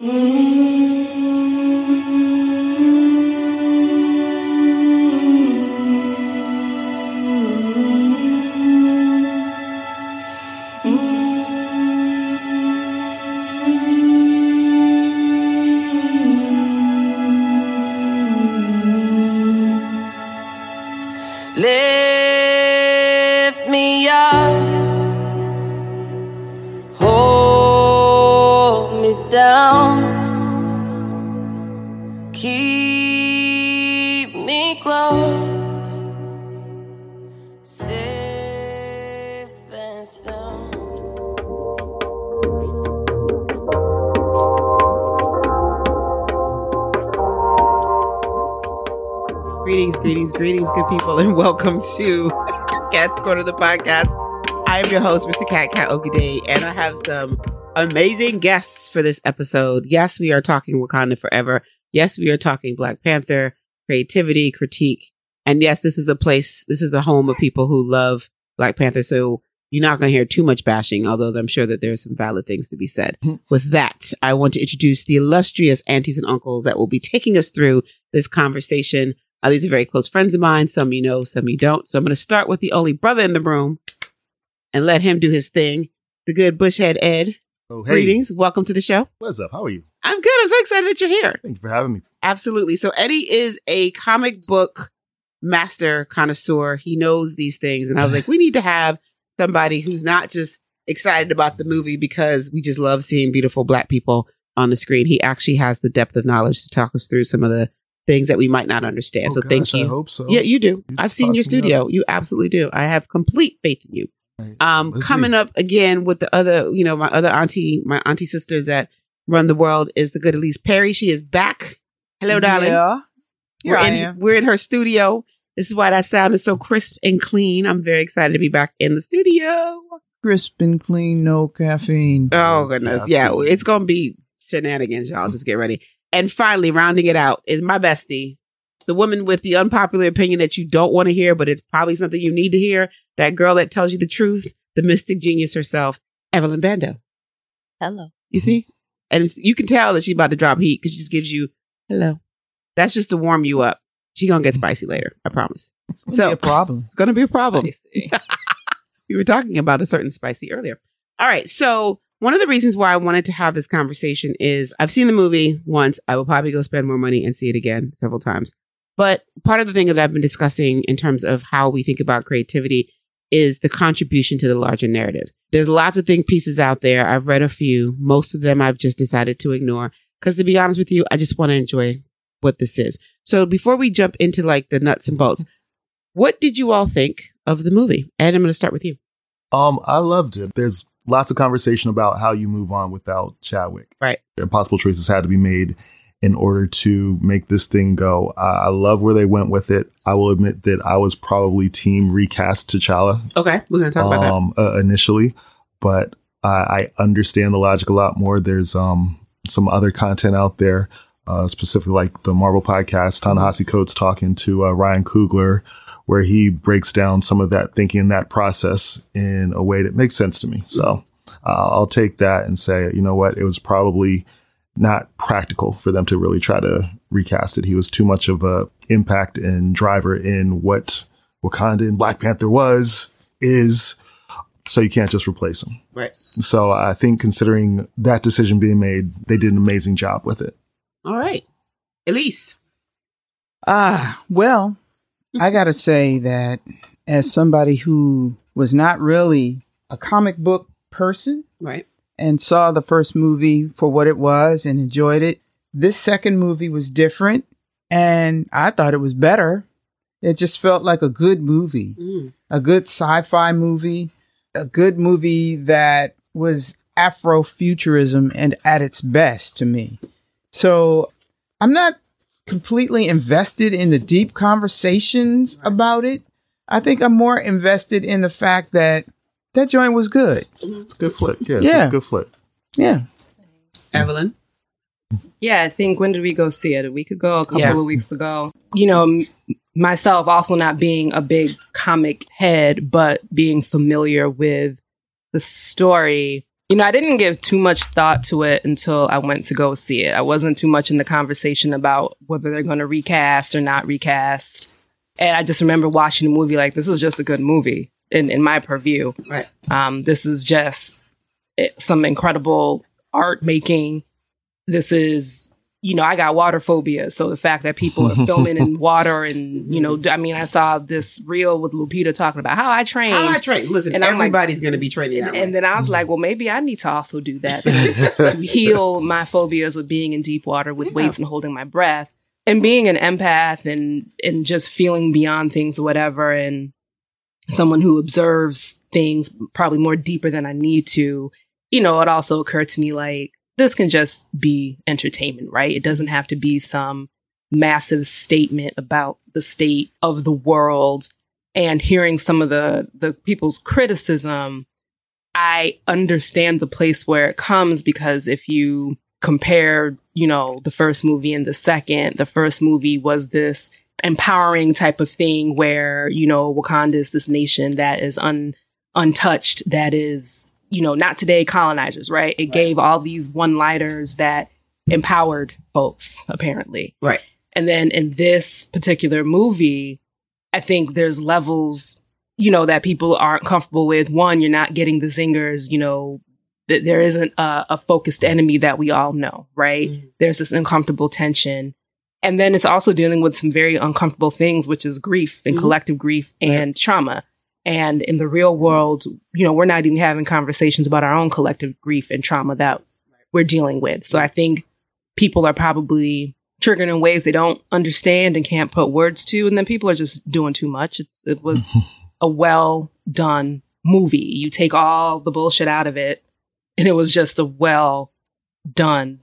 Lift people, and welcome to Cat's Corner the podcast. I am your host, Mr. Cat Cat Okide, and I have some amazing guests for this episode. Yes, we are talking Wakanda Forever. Yes, we are talking Black Panther, creativity, critique. And yes, this is a place, this is a home of people who love Black Panther. So you're not going to hear too much bashing, although I'm sure that there's some valid things to be said. Mm-hmm. With that, I want to introduce the illustrious aunties and uncles that will be taking us through this conversation. Uh, these are very close friends of mine. Some you know, some you don't. So I'm going to start with the only brother in the room and let him do his thing. The good Bushhead Ed. Oh, hey. Greetings. Welcome to the show. What's up? How are you? I'm good. I'm so excited that you're here. Thank you for having me. Absolutely. So Eddie is a comic book master connoisseur. He knows these things. And I was like, we need to have somebody who's not just excited about the movie because we just love seeing beautiful black people on the screen. He actually has the depth of knowledge to talk us through some of the things that we might not understand. Oh, so thank you. I hope so. Yeah, you do. You I've seen your studio. You absolutely do. I have complete faith in you. Right. Um, Let's coming see. up again with the other, you know, my other auntie, my auntie sisters that run the world is the good Elise Perry. She is back. Hello, darling. Yeah. Here We're in, we're in her studio. This is why that sound is so crisp and clean. I'm very excited to be back in the studio. Crisp and clean, no caffeine. Oh goodness, yeah, it's gonna be shenanigans, y'all. Just get ready. And finally, rounding it out is my bestie, the woman with the unpopular opinion that you don't want to hear, but it's probably something you need to hear. That girl that tells you the truth, the mystic genius herself, Evelyn Bando. Hello. You see, and it's, you can tell that she's about to drop heat because she just gives you hello. That's just to warm you up. She gonna get spicy later, I promise. It's gonna So- be a problem. It's gonna be a problem. Spicy. we were talking about a certain spicy earlier. All right. So one of the reasons why I wanted to have this conversation is I've seen the movie once. I will probably go spend more money and see it again several times. But part of the thing that I've been discussing in terms of how we think about creativity is the contribution to the larger narrative. There's lots of think pieces out there. I've read a few. Most of them I've just decided to ignore because to be honest with you, I just want to enjoy what this is. So before we jump into like the nuts and bolts, what did you all think of the movie? Ed, I'm going to start with you. Um, I loved it. There's lots of conversation about how you move on without Chadwick. Right. Impossible choices had to be made in order to make this thing go. I, I love where they went with it. I will admit that I was probably team recast to T'Challa Okay, we're going to talk about that. um, uh, initially, but I, I understand the logic a lot more. There's um, some other content out there, uh, specifically like the Marvel podcast, Ta-Nehisi Coates talking to uh, Ryan Coogler, where he breaks down some of that thinking, that process in a way that makes sense to me. So uh, I'll take that and say, you know what, it was probably not practical for them to really try to recast it. He was too much of a impact and driver in what Wakanda and Black Panther was, is, so you can't just replace him. Right. So I think considering that decision being made, they did an amazing job with it. All right. Elise. Ah, well, I gotta say that as somebody who was not really a comic book person Right. and saw the first movie for what it was and enjoyed it, this second movie was different and I thought it was better. It just felt like a good movie. Mm. a good sci-fi movie, a good movie that was Afrofuturism and at its best to me. So I'm not completely invested in the deep conversations about it. I think I'm more invested in the fact that that joint was good. It's a good flick. Yeah, it's Yeah. just a good flick. Yeah. Evelyn. Yeah, I think when did we go see it? A week ago, a couple Yeah. of weeks ago. You know, m- myself also not being a big comic head, but being familiar with the story, You know, I didn't give too much thought to it until I went to go see it. I wasn't too much in the conversation about whether they're going to recast or not recast. And I just remember watching the movie like this is just a good movie in, in my purview. Right. Um, this is just some incredible art making. This is, you know, I got water phobia. So the fact that people are filming in water and, you know, I mean, I saw this reel with Lupita talking about how I trained. How I train. Listen, And I'm like- everybody's going to be training and, and then I was like, well, maybe I need to also do that to, to heal my phobias with being in deep water with Yeah. weights and holding my breath and being an empath and and just feeling beyond things whatever and someone who observes things probably more deeper than I need to. You know, it also occurred to me like this can just be entertainment, right? It doesn't have to be some massive statement about the state of the world and hearing some of the the people's criticism I understand the place where it comes because if you compare, you know, the first movie and the second, the first movie was this empowering type of thing where, you know, Wakanda is this nation that is un, untouched, that is, you know, not today colonizers, right? It gave all these one liners that empowered folks, apparently. right. And then in this particular movie, I think there's levels, you know, that people aren't comfortable with. One, you're not getting the zingers, you know, that there isn't a, a focused enemy that we all know, right? Mhm. There's this uncomfortable tension. And then it's also dealing with some very uncomfortable things, which is grief and Mhm. collective grief and trauma. And in the real world, you know, we're not even having conversations about our own collective grief and trauma that we're dealing with. So I think people are probably triggered in ways they don't understand and can't put words to. And then people are just doing too much. It's, it was a well done movie. You take all the bullshit out of it, and it was just a well done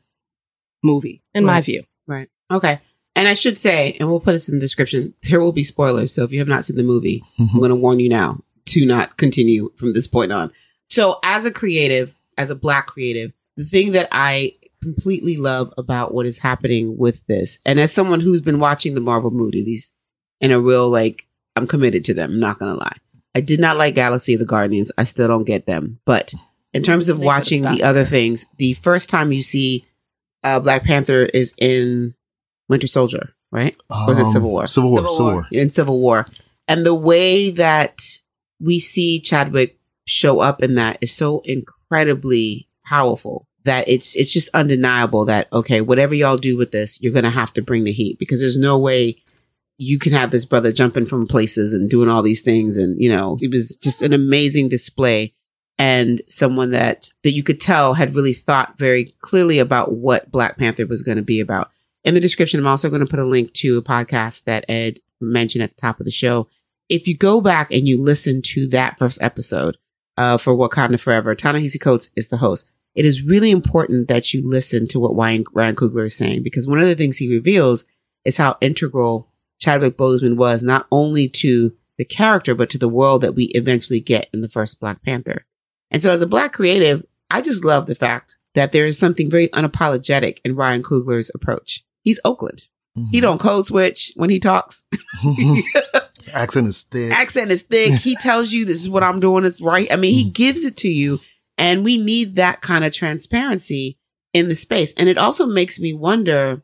movie, in my view. Right. Okay. And I should say, and we'll put this in the description, there will be spoilers. So if you have not seen the movie, I'm going to warn you now to not continue from this point on. So as a creative, as a black creative, the thing that I completely love about what is happening with this, and as someone who's been watching the Marvel movies in a real, like, I'm committed to them. I'm not going to lie. I did not like Galaxy of the Guardians. I still don't get them. But in terms of They watching the other things, the first time you see uh, Black Panther is in Winter Soldier, right? Or is it um, Civil War? Civil War. Civil Civil War. War. in Civil War. And the way that we see Chadwick show up in that is so incredibly powerful that it's it's just undeniable that okay, whatever y'all do with this, you're gonna have to bring the heat because there's no way you can have this brother jumping from places and doing all these things and you know it was just an amazing display and someone that that you could tell had really thought very clearly about what Black Panther was going to be about in the description, I'm also going to put a link to a podcast that Ed mentioned at the top of the show. If you go back and you listen to that first episode uh, for Wakanda Forever, Ta-Nehisi Coates is the host. It is really important that you listen to what Ryan, Ryan Coogler is saying because one of the things he reveals is how integral Chadwick Boseman was not only to the character but to the world that we eventually get in the first Black Panther. And so, as a Black creative, I just love the fact that there is something very unapologetic in Ryan Coogler's approach. He's Oakland. He mm-hmm. don't code switch when he talks. Accent is thick. Accent is thick. He tells you this is what I'm doing. It's right. I mean, he mm. gives it to you. And we need that kind of transparency in the space. And it also makes me wonder,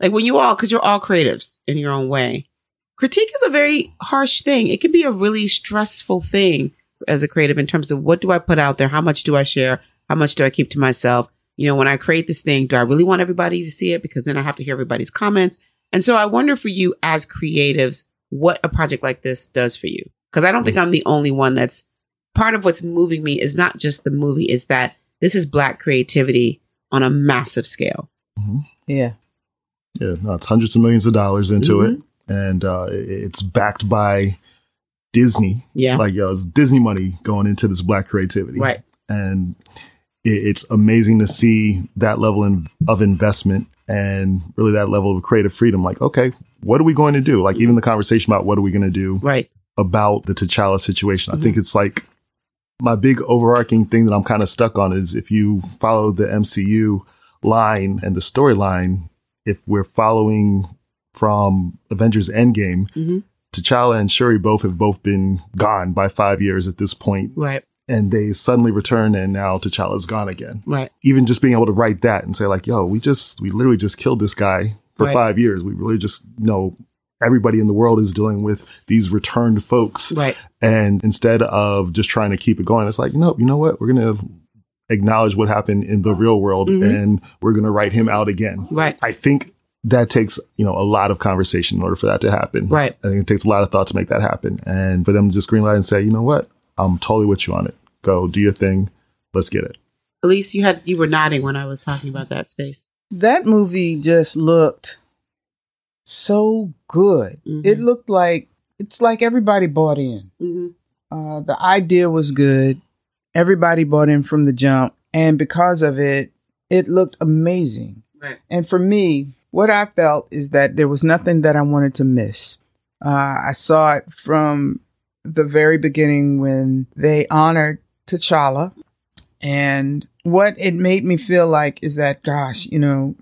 like when you all, cause you're all creatives in your own way. Critique is a very harsh thing. It can be a really stressful thing as a creative in terms of what do I put out there? How much do I share? How much do I keep to myself? You know, when I create this thing, do I really want everybody to see it? Because then I have to hear everybody's comments. And so I wonder for you as creatives, what a project like this does for you. Because I don't think I'm the only one that's part of what's moving me is not just the movie, it's that this is black creativity on a massive scale. Yeah. Yeah, no, it's hundreds of millions of dollars into Mhm. it, and uh, it's backed by Disney. Yeah. Like, yo, it's Disney money going into this black creativity, right. And it, it's amazing to see that level in, of investment and really that level of creative freedom. Like, okay, what are we going to do? Like, even the conversation about what are we going to do Right. about the T'Challa situation. I Mm-hmm. think it's like my big overarching thing that I'm kind of stuck on is if you follow the MCU line and the storyline, if we're following from Avengers Endgame, Mhm. T'Challa and Shuri both have both been gone by five years at this point. Right. And they suddenly return and now T'Challa's gone again. Right. Even just being able to write that and say like, yo, we just, we literally just killed this guy for Right. five years. We really just, you know, everybody in the world is dealing with these returned folks. Right. And instead of just trying to keep it going, it's like, no, you know what? We're going to acknowledge what happened in the real world Mhm. and we're going to write him out again. Right. I think that takes, you know, a lot of conversation in order for that to happen. Right. I think it takes a lot of thought to make that happen. And for them to just greenlight and say, you know what? I'm totally with you on it. Go do your thing. Let's get it. Elise, you had you were nodding when I was talking about that space. That movie just looked so good. Mhm. It looked like it's like everybody bought in. Mm-hmm. Uh, the idea was good. Everybody bought in from the jump, and because of it, it looked amazing. Right. And for me, what I felt is that there was nothing that I wanted to miss. Uh, I saw it from the very beginning when they honored T'Challa. And what it made me feel like is that, gosh, you know,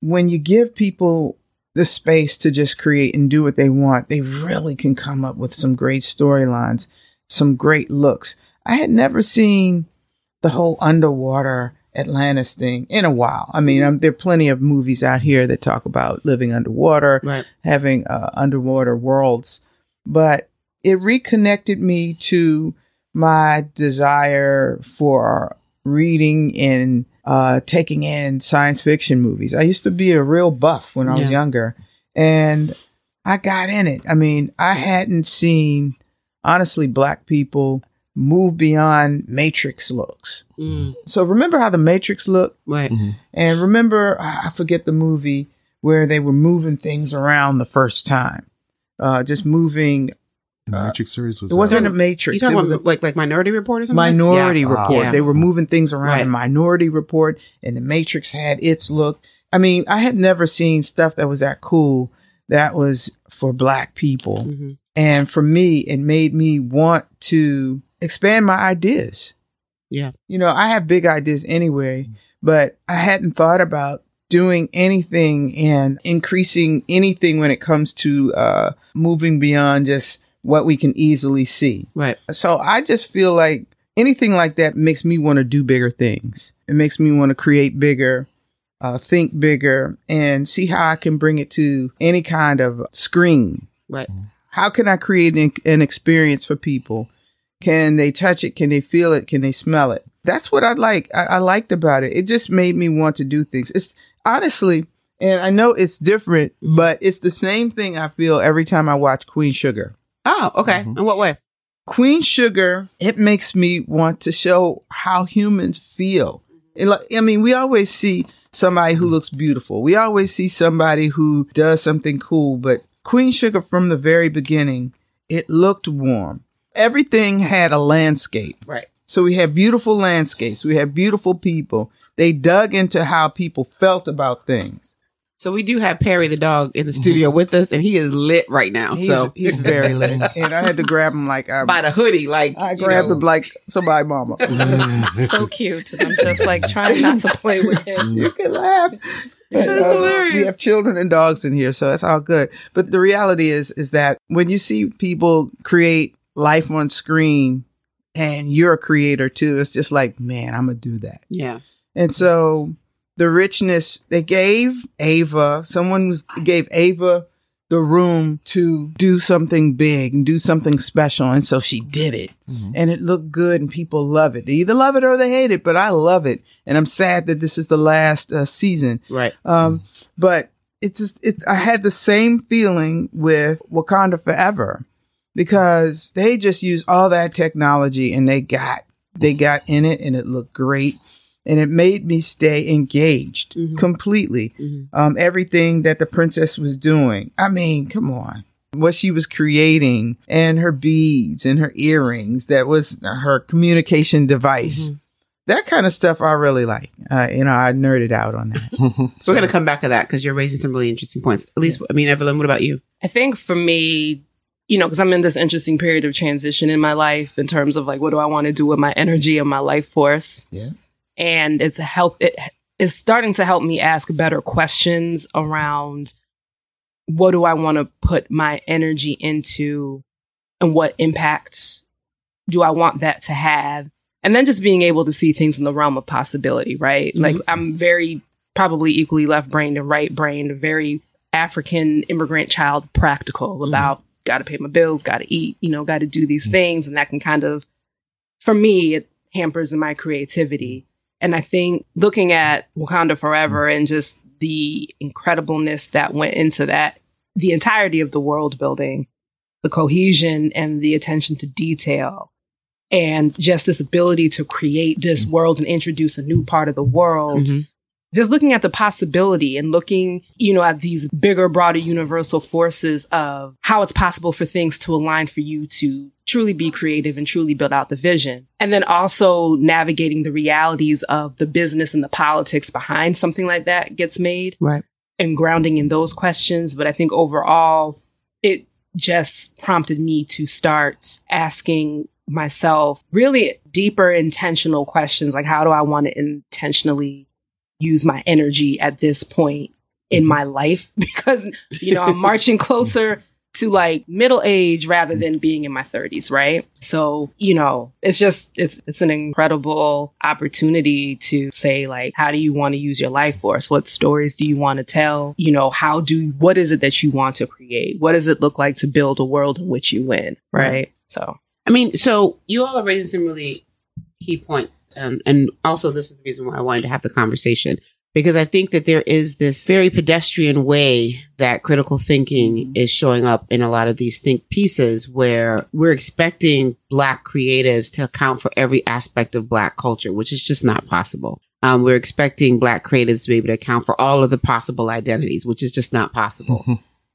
when you give people the space to just create and do what they want, they really can come up with some great storylines, some great looks. I had never seen the whole underwater Atlantis thing in a while. I mean, um, there are plenty of movies out here that talk about living underwater, Right. having uh, underwater worlds, but it reconnected me to my desire for reading and uh, taking in science fiction movies. I used to be a real buff when I was Yeah. younger, and I got in it. I mean, I hadn't seen, honestly, black people move beyond Matrix looks. Mm. So remember how the Matrix looked? Right. And remember, I I forget the movie where they were moving things around the first time. Uh, just moving. In the Matrix series was It wasn't that- a You Matrix. talking It was a about like like Minority Report or something? Minority Yeah. Report. Yeah. They were moving things around in Minority Report, and the Matrix had its look. I mean, I had never seen stuff that was that cool that was for black people. Mhm. And for me, it made me want to expand my ideas. Yeah. You know, I have big ideas anyway, but I hadn't thought about doing anything and increasing anything when it comes to uh, moving beyond just what we can easily see. Right. So I just feel like anything like that makes me want to do bigger things. It makes me want to create bigger, uh, think bigger, and see how I can bring it to any kind of screen. Right. How can I create an, an experience for people? Can they touch it? Can they feel it? Can they smell it? That's what I like. I, I liked about it. It just made me want to do things. It's honestly, and I know it's different, but it's the same thing I feel every time I watch Queen Sugar. Oh, okay. Mhm. In what way? Queen Sugar, it makes me want to show how humans feel. It like- I mean, we always see somebody who looks beautiful. We always see somebody who does something cool, but Queen Sugar from the very beginning, it looked warm. Everything had a landscape. Right. So we have beautiful landscapes. We have beautiful people. They dug into how people felt about things. So we do have Perry the dog in the studio with us, and he is lit right now. He's, so he's very lit. And I had to grab him like I, by the hoodie, like I you grabbed know. him like somebody mama. so cute. And I'm just like trying not to play with him. you can laugh. That's And, uh, hilarious. We have children and dogs in here, so that's all good. But the reality is, is that when you see people create life on screen, and you're a creator too, it's just like, man, I'm gonna do that. Yeah. And so the richness they gave Ava, someone was gave Ava the room to do something big and do something special. And so she did it. And it looked good and people love it. They either love it or they hate it, but I love it. And I'm sad that this is the last uh, season. Right. Um, but it's just, it, I had the same feeling with Wakanda Forever because they just used all that technology and they got they got in it and it looked great and it made me stay engaged Mhm. completely. Mhm. Um, everything that the princess was doing. I mean, come on. What she was creating and her beads and her earrings, that was her communication device. Mhm. That kind of stuff I really like. Uh, you know, I nerded out on that. so. We're gonna come back to that because you're raising some really interesting points. At least, I mean, Evelyn, what about you? I think for me, you know, because I'm in this interesting period of transition in my life in terms of like, what do I want to do with my energy and my life force? Yeah. And it's help. It is starting to help me ask better questions around what do I want to put my energy into and what impact do I want that to have And then just being able to see things in the realm of possibility, right? Mhm. Like I'm very probably equally left brained and right brained, very African immigrant child practical Mhm. about got to pay my bills, got to eat, you know, got to do these things. And that can kind of, for me, it hampers my creativity. And I think looking at Wakanda Forever and just the incredibleness that went into that, the entirety of the world building, the cohesion and the attention to detail, and just this ability to create this world and introduce a new part of the world Mhm. Just looking at the possibility and looking, you know, at these bigger, broader universal forces of how it's possible for things to align for you to truly be creative and truly build out the vision. And then also navigating the realities of the business and the politics behind something like that gets made Right. and grounding in those questions. But I think overall, it just prompted me to start asking myself really deeper intentional questions like how do I want to intentionally use my energy at this point in mm-hmm. my life because you know I'm marching closer to like middle age rather than being in my 30s right? So you know it's just it's it's an incredible opportunity to say like how do you want to use your life force? What stories do you want to tell? You know how do what is it that you want to create? What does it look like to build a world in which you win right? So. I mean, so you all are raising some really key points. Um, and also, this is the reason why I wanted to have the conversation because I think that there is this very pedestrian way that critical thinking is showing up in a lot of these think pieces where we're expecting Black creatives to account for every aspect of Black culture, which is just not possible. Um, we're expecting Black creatives to be able to account for all of the possible identities, which is just not possible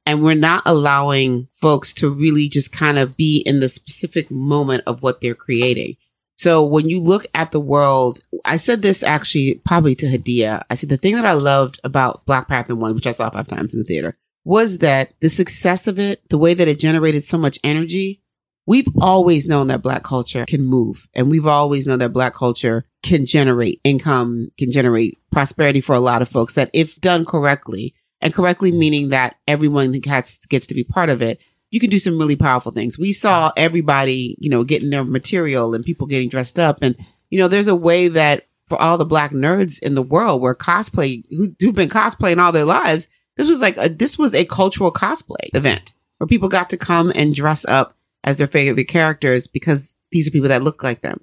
and we're not allowing folks to really just kind of be in the specific moment of what they're creating. So when you look at the world, I said this actually probably to Hadia. I said the thing that I loved about Black Panther 1, which I saw five times in the theater, was that the success of it, the way that it generated so much energy, we've always known that Black culture can move. And we've always known that Black culture can generate income, can generate prosperity for a lot of folks that if done correctly, and correctly meaning that everyone gets, gets to be part of it, you can do some really powerful things. We saw everybody, you know, getting their material and people getting dressed up. And, you know, there's a way that for all the black nerds in the world where cosplay, who, who've been cosplaying all their lives, this was like a, this was a cultural cosplay event where people got to come and dress up as their favorite characters because these are people that look like them.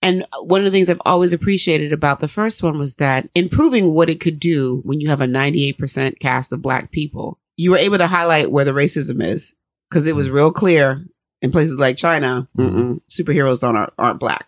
And one of the things I've always appreciated about the first one was that in proving what it could do when you have a 98% cast of black people, you were able to highlight where the racism is because it was real clear in places like China, superheroes don't aren't, aren't black.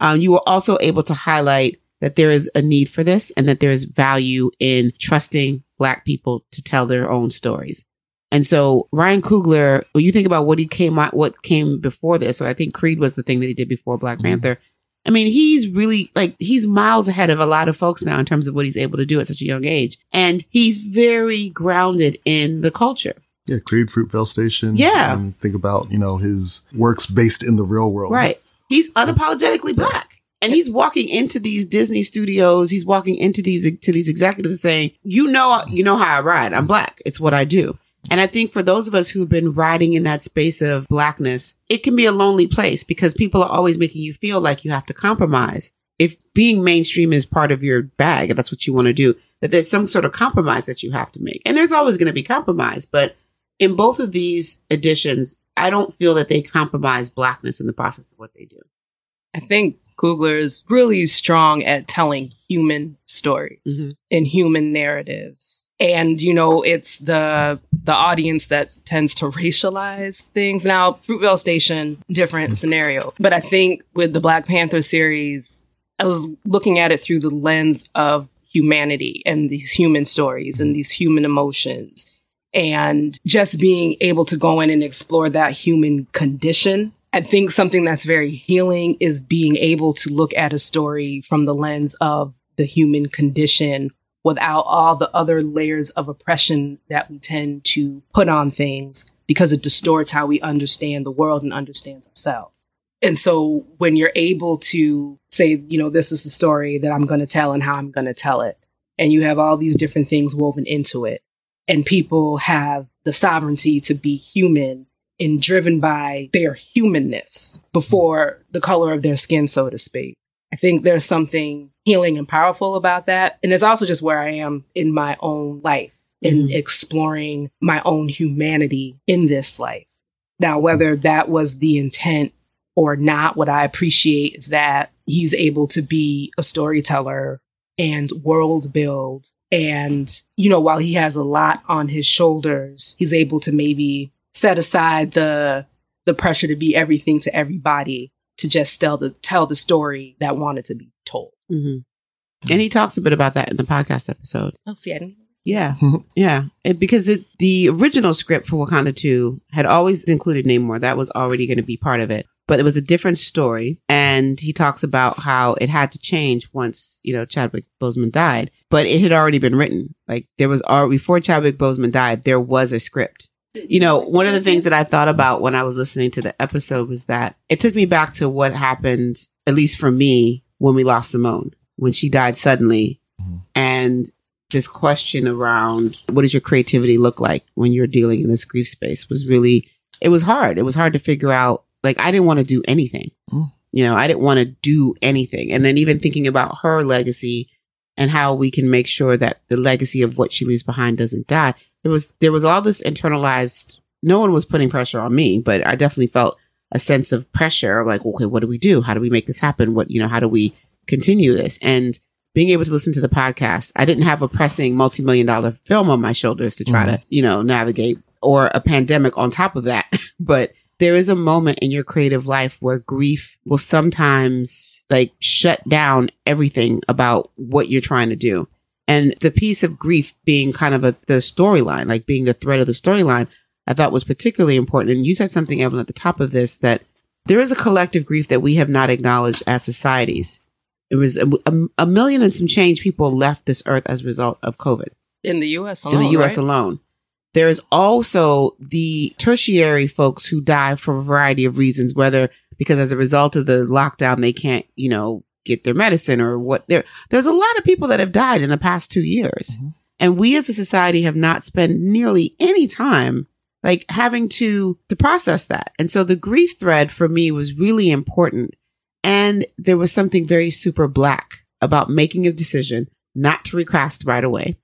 Um, you were also able to highlight that there is a need for this and that there is value in trusting black people to tell their own stories. And so Ryan Coogler, when you think about what he came out, what came before this, so I think Creed was the thing that he did before Black Panther. I mean, he's really like he's miles ahead of a lot of folks now in terms of what he's able to do at such a young age, and he's very grounded in the culture. Yeah, Creed Fruitvale Station. Yeah. And think about, you know, his works based in the real world. Right. He's unapologetically black. And he's walking into these Disney studios. He's walking into these to these executives saying, "You know, you know how I ride. I'm black. It's what I do." And I think for those of us who've been riding in that space of blackness, it can be a lonely place because people are always making you feel like you have to compromise. If being mainstream is part of your bag, if that's what you want to do, that there's some sort of compromise that you have to make. And there's always going to be compromise. But in both of these editions, I don't feel that they compromise blackness in the process of what they do. I think Coogler is really strong at telling human stories Mhm. and human narratives. And you know, it's the the audience that tends to racialize things. Now, Fruitvale Station, different scenario. But I think with the Black Panther series, I was looking at it through the lens of humanity and these human stories and these human emotions. And just being able to go in and explore that human condition I think something that's very healing is being able to look at a story from the lens of the human condition without all the other layers of oppression that we tend to put on things because it distorts how we understand the world and understands ourselves. And so when you're able to say, you know, this is the story that I'm going to tell and how I'm going to tell it, and you have all these different things woven into it, and people have the sovereignty to be human and driven by their humanness before the color of their skin, so to speak. I think there's something healing and powerful about that. And it's also just where I am in my own life in Mhm. exploring my own humanity in this life. Now, whether that was the intent or not, what I appreciate is that he's able to be a storyteller and world build. And, you know, while he has a lot on his shoulders, he's able to maybe set aside the, the pressure to be everything to everybody to just tell the, tell the story that wanted to be told. hmm And he talks a bit about that in the podcast episode. Oh, see, I didn't. Yeah, yeah. It, because the the original script for Wakanda Two had always included Namor. That was already going to be part of it, but it was a different story. And he talks about how it had to change once you know Chadwick Boseman died, but it had already been written. Like there was already before Chadwick Boseman died, there was a script. You know, one of the things that I thought about when I was listening to the episode was that it took me back to what happened, at least for me, when we lost Simone, when she died suddenly. And this question around what does your creativity look like when you're dealing in this grief space was really, it was hard. It was hard to figure out. Like, I didn't want to do anything. Mm. You know, I didn't want to do anything. And then even thinking about her legacy and how we can make sure that the legacy of what she leaves behind doesn't die. There was, there was all this internalized, no one was putting pressure on me, but I definitely felt a sense of pressure like, okay, what do we do? How do we make this happen? What, you know, how do we continue this? And being able to listen to the podcast, I didn't have a pressing multi-million dollar film on my shoulders to try mm-hmm. to, you know, navigate or a pandemic on top of that. but there is a moment in your creative life where grief will sometimes like shut down everything about what you're trying to do. And the piece of grief being kind of a, the storyline, like being the thread of the storyline, I thought was particularly important. And you said something, Evelyn, at the top of this that there is a collective grief that we have not acknowledged as societies. It was a, a, a million and some change people left this earth as a result of COVID In the U.S. Alone. In the US alone. There is also the tertiary folks who die for a variety of reasons, whether because as a result of the lockdown they can't, you know, get their medicine or what there there's a lot of people that have died in the past 2 years. Mhm. And we as a society have not spent nearly any time like having to to process that. And so the grief thread for me was really important. And there was something very super black about making a decision not to recast right away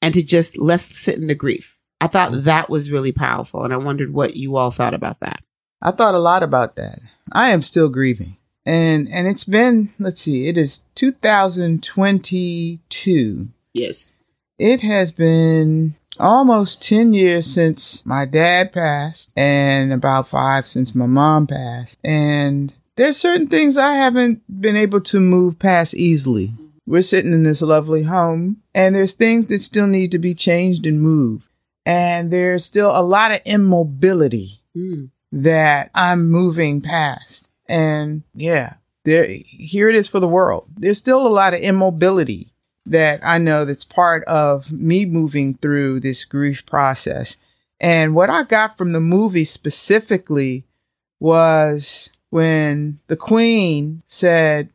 and to just let's sit in the grief. I thought that was really powerful. And I wondered what you all thought about that. I thought a lot about that. I am still grieving. And and it's been, let's see, it is 2022. Yes. It has been almost 10 years since my dad passed and about 5 since my mom passed. And there's certain things I haven't been able to move past easily. We're sitting in this lovely home and there's things that still need to be changed and moved. And there's still a lot of immobility Mm. That I'm moving past. And yeah, there here it is for the world. There's still a lot of immobility that I know that's part of me moving through this grief process. And what I got from the movie specifically was when the queen said,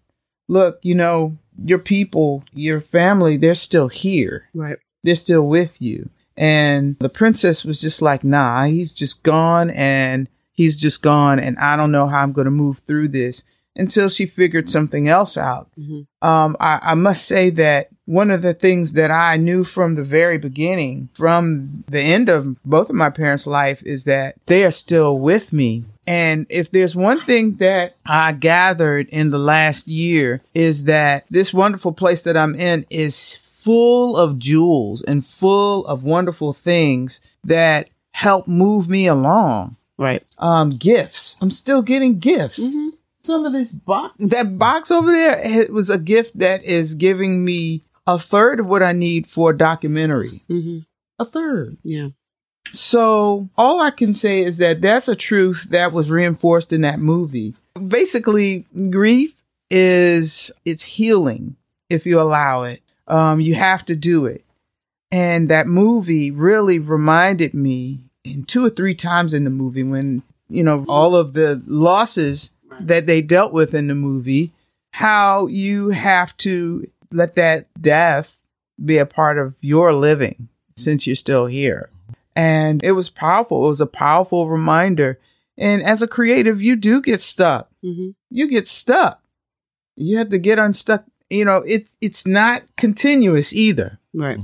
"Look, you know, your people, your family, they're still here Right. they're still with you. And the princess was just like, nah, he's just gone and he's just gone. And I don't know how I'm going to move through this until she figured something else out. Mhm. Um, I, I must say that one of the things that I knew from the very beginning, from the end of both of my parents' life, is that they are still with me. And if there's one thing that I gathered in the last year is that this wonderful place that I'm in is full of jewels and full of wonderful things that help move me along. Right. Um, gifts. I'm still getting gifts Mhm. some of this box that box over there it was a gift that is giving me a third of what i need for a documentary hmm a third Yeah. so all i can say is that that's a truth that was reinforced in that movie basically grief is it's healing if you allow it um you have to do it and that movie really reminded me in two or three times in the movie when you know all of the losses that they dealt with in the movie how you have to let that death be a part of your living since you're still here And it was powerful. It was a powerful reminder. And as a creative, you do get stuck. Mhm. You get stuck. You have to get unstuck. You know, it's it's not continuous either. Right.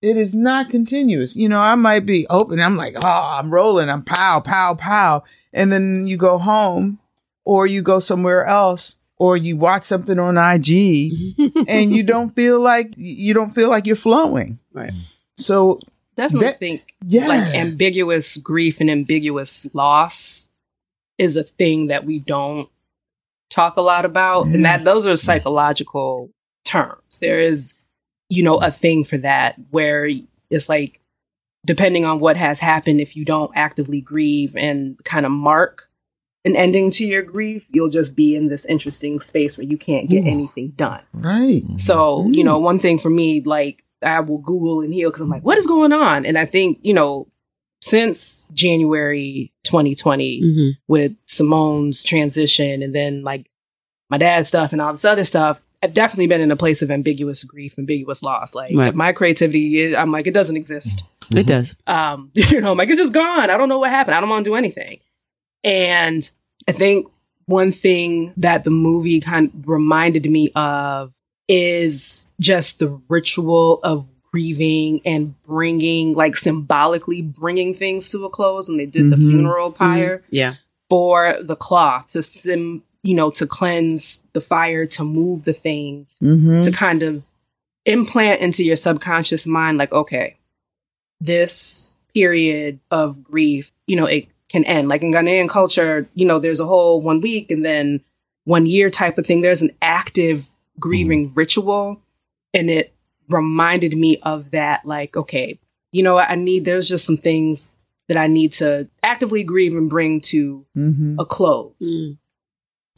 It is not continuous. You know, I might be open. I'm like, oh, I'm rolling. I'm pow, pow, pow. And then you go home or you go somewhere else or you watch something on IG and you don't feel like you don't feel like you're flowing. Right. So Definitely That- think yeah. like ambiguous grief and ambiguous loss is a thing that we don't talk a lot about. Yeah. And that those are psychological terms. There is, you know, a thing for that where it's like depending on what has happened, if you don't actively grieve and kind of mark an ending to your grief, you'll just be in this interesting space where you can't get Ooh. anything done. right. So, Mm. you know, one thing for me, like, I will Google and heal because I'm like, what is going on? And I think, you know, since January 2020, Mhm. with Simone's transition and then like my dad's stuff and all this other stuff, I've definitely been in a place of ambiguous grief, ambiguous loss. Like, Right. my creativity, is, I'm like, it doesn't exist It does. um, you know, I'm like, it's just gone. I don't know what happened. I don't want to do anything. And I think one thing that the movie kind of reminded me of is just the ritual of grieving and bringing, like symbolically bringing things to a close when they did the Mhm. funeral pyre Yeah. for the cloth to sim, you know, to cleanse the fire, to move the things Mm-hmm. to kind of implant into your subconscious mind like okay this period of grief you know it can end like in ghanaian culture you know there's a whole one week and then one year type of thing there's an active grieving ritual and it reminded me of that like okay you know i need there's just some things that i need to actively grieve and bring to Mm-hmm. a close Mm.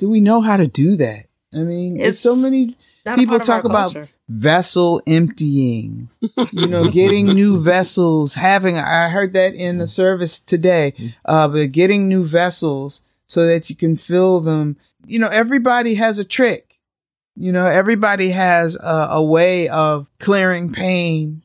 Do we know how to do that? I mean, it's, It's so many people part of our talk about culture. vessel emptying, you know, getting new vessels, having, I heard that in the service today, uh, but getting new vessels so that you can fill them. You know, everybody has a trick. You know, everybody has a, a way of clearing pain.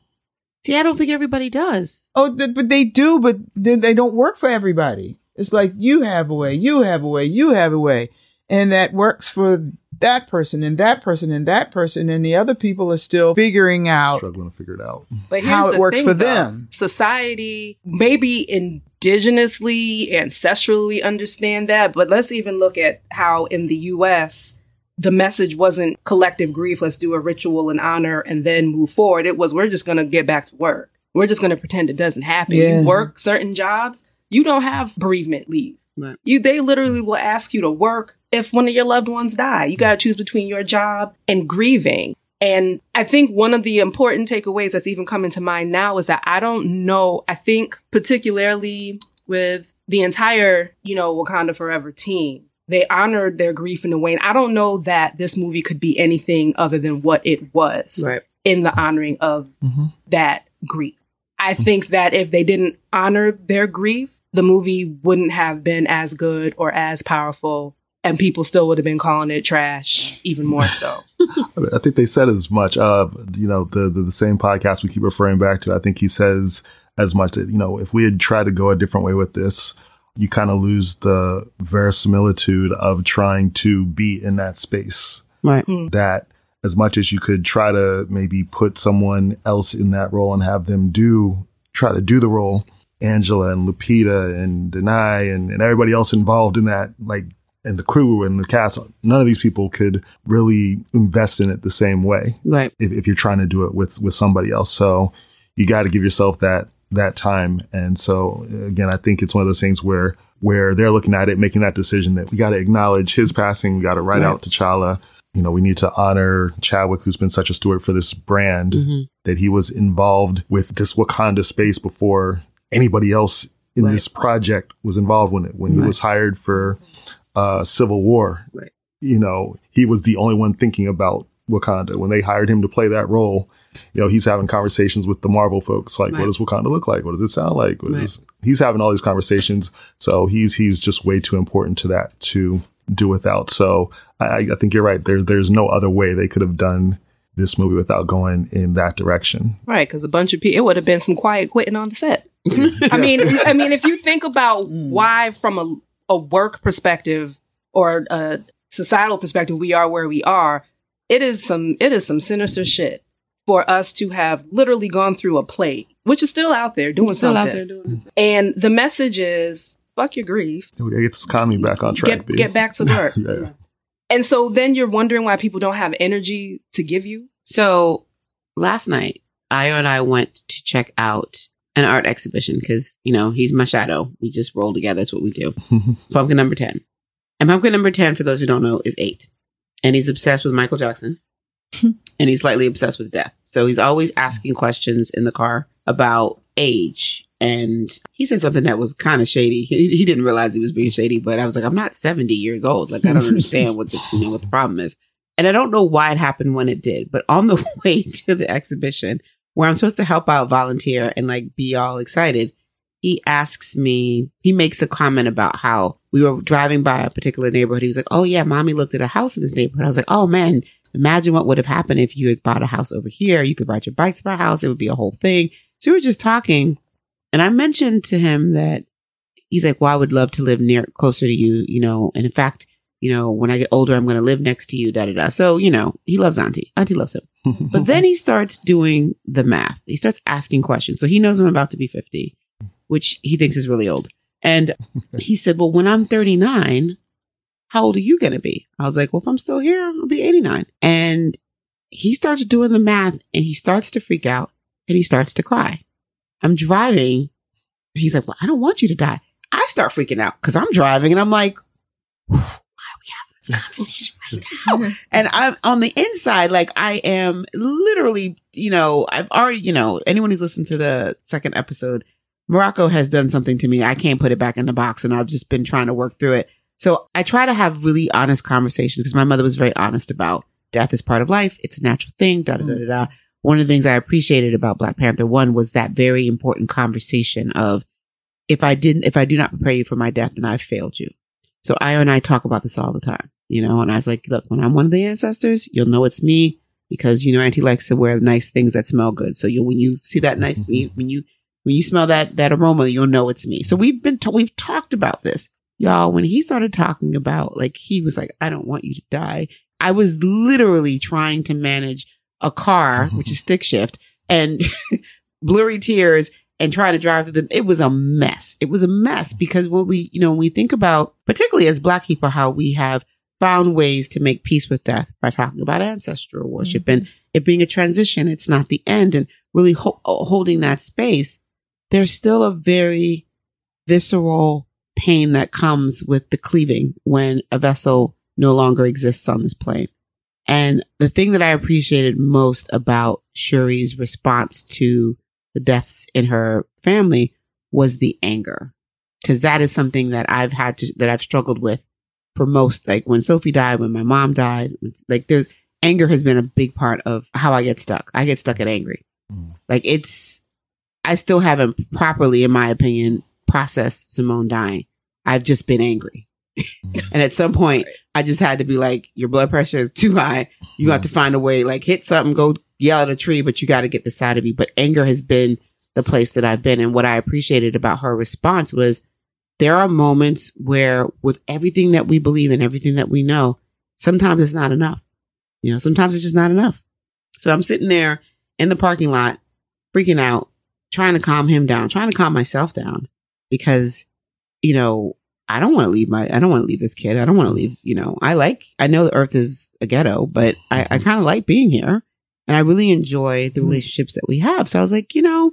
See, I don't think everybody does. Oh, th- but they do, but they, they don't work for everybody. It's like you have a way, you have a way, you have a way. And that works for that person and that person and that person. And the other people are still figuring out. Struggling to figure it out. But how it works thing, for though. them. Society, maybe indigenously, ancestrally understand that, but let's even look at how in the US, the message wasn't collective grief, let's do a ritual and honor and then move forward. It was, we're just going to get back to work. We're just going to pretend it doesn't happen. Yeah. You work certain jobs, you don't have bereavement leave. Right. You, they literally will ask you to work if one of your loved ones die. You got to choose between your job and grieving. And I think one of the important takeaways that's even coming to mind now is that I don't know. I think particularly with the entire, you know, Wakanda Forever team, they honored their grief in a way. And I don't know that this movie could be anything other than what it was Right. in the honoring of Mhm. that grief. I think that if they didn't honor their grief, the movie wouldn't have been as good or as powerful, and people still would have been calling it trash even more so. I, mean, I think they said as much. Uh, you know, the, the the same podcast we keep referring back to. I think he says as much that you know, if we had tried to go a different way with this, you kind of lose the verisimilitude of trying to be in that space. Right. That as much as you could try to maybe put someone else in that role and have them do try to do the role, Angela and Lupita and Danai and, and everybody else involved in that, like and the crew and the cast, none of these people could really invest in it the same way Right. if, if you're trying to do it with with somebody else. So you got to give yourself that that time. And so again, I think it's one of those things where where they're looking at it, making that decision that we got to acknowledge his passing. We got to write Right. out T'Challa. You know, we need to honor Chadwick, who's been such a steward for this brand, Mhm. that he was involved with this Wakanda space before anybody else in Right. this project was involved with it. When he Right. was hired for uh, Civil War, Right. you know, he was the only one thinking about Wakanda. When they hired him to play that role, you know, he's having conversations with the Marvel folks, like, what does Wakanda look like? What does it sound like? Is- he's having all these conversations. So he's, he's just way too important to that to do without. So I, I think you're right. There, there's no other way they could have done this movie without going in that direction. right, because a bunch of people, it would have been some quiet quitting on the set. I mean, I mean, if you think about Mm. why, from a, a work perspective or a societal perspective, we are where we are, it is some it is some sinister shit for us to have literally gone through a plague, which is still out there doing Still something. out there doing this. And the message is fuck your grief, we gotta get this economy back on track. get get back to work. yeah. and so then you're wondering why people don't have energy to give you. So last night, Io and I went to check out an art exhibition because, you know, he's my shadow. We just roll together. That's what we do. Pumpkin number 10. And pumpkin number 10, for those who don't know, is eight. And he's obsessed with Michael Jackson. and he's slightly obsessed with death. So he's always asking questions in the car about age. And he said something that was kind of shady. He, he didn't realize he was being shady, but I was like, I'm not 70 years old. Like, I don't understand what the, you know, what the problem is. And I don't know why it happened when it did, but on the way to the exhibition, where I'm supposed to help out, volunteer, and like be all excited, he asks me, he makes a comment about how we were driving by a particular neighborhood. He was like, Oh, yeah, mommy looked at a house in this neighborhood. I was like, Oh, man, imagine what would have happened if you had bought a house over here. You could ride your bikes to our house. It would be a whole thing. So we were just talking. And I mentioned to him that he's like, Well, I would love to live near, closer to you, you know, and in fact, you know, when I get older, I'm going to live next to you, da da da. So, you know, he loves Auntie. Auntie loves him. But then he starts doing the math. He starts asking questions. So he knows I'm about to be 50, which he thinks is really old. And he said, Well, when I'm 39, how old are you going to be? I was like, Well, if I'm still here, I'll be 89. And he starts doing the math and he starts to freak out and he starts to cry. I'm driving. He's like, Well, I don't want you to die. I start freaking out because I'm driving and I'm like, why are we having this conversation right mm-hmm. now? Mm-hmm. And I'm on the inside, like I am literally, you know, I've already, you know, anyone who's listened to the second episode, Morocco has done something to me. I can't put it back in the box and I've just been trying to work through it. So I try to have really honest conversations because my mother was very honest about death is part of life. It's a natural thing, da da da mm-hmm. da da. One of the things I appreciated about Black Panther one was that very important conversation of if I didn't, if I do not prepare you for my death, then I've failed you. So I and I talk about this all the time, you know, and I was like, look, when I'm one of the ancestors, you'll know it's me because, you know, Auntie likes to wear nice things that smell good. So you, when you see that nice, mm-hmm. when you, when you smell that, that aroma, you'll know it's me. So we've been, to- we've talked about this. Y'all, when he started talking about, like, he was like, I don't want you to die. I was literally trying to manage a car, mm-hmm. which is stick shift, and blurry tears and trying to drive through them. It was a mess. It was a mess because when we, you know, when we think about, particularly as Black people, how we have found ways to make peace with death by talking about ancestral worship and it being a transition. It's not the end and really ho- holding that space. There's still a very visceral pain that comes with the cleaving when a vessel no longer exists on this plane. And the thing that I appreciated most about Shuri's response to the deaths in her family was the anger. Cause that is something that I've had to, that I've struggled with for most, like when Sophie died, when my mom died, like there's anger has been a big part of how I get stuck. I get stuck at angry. Mm. Like it's, I still haven't properly, in my opinion, processed Simone dying. I've just been angry. and at some point, I just had to be like, your blood pressure is too high. You have to find a way, like hit something, go yell at a tree, but you got to get this out of you. But anger has been the place that I've been. And what I appreciated about her response was there are moments where, with everything that we believe and everything that we know, sometimes it's not enough. You know, sometimes it's just not enough. So I'm sitting there in the parking lot, freaking out, trying to calm him down, trying to calm myself down because, you know, I don't want to leave my, I don't want to leave this kid. I don't want to leave, you know, I like, I know the earth is a ghetto, but I, I kind of like being here and I really enjoy the mm-hmm. relationships that we have. So I was like, you know,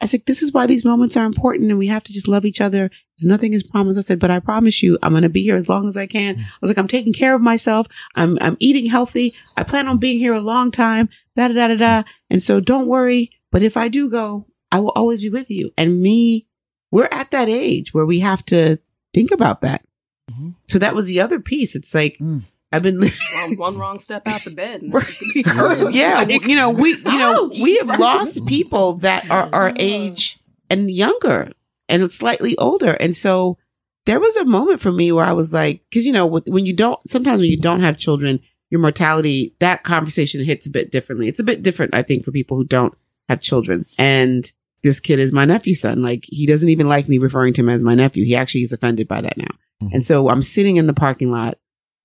I said, this is why these moments are important and we have to just love each other. There's nothing is promised. I said, but I promise you, I'm going to be here as long as I can. I was like, I'm taking care of myself. I'm, I'm eating healthy. I plan on being here a long time. Da da da da da. And so don't worry. But if I do go, I will always be with you. And me, we're at that age where we have to think about that. Mhm. So that was the other piece. It's like, Mm. I've been, One, one wrong step out the bed. and Right. it could yeah, you know, we, you know, ouch. we have lost people that are our age and younger and slightly older. And so there was a moment for me where I was like, cause you know, with, when you don't, sometimes when you don't have children, your mortality, that conversation hits a bit differently. It's a bit different, I think, for people who don't have children. And this kid is my nephew's son. Like he doesn't even like me referring to him as my nephew. He actually is offended by that now. Mhm. And so I'm sitting in the parking lot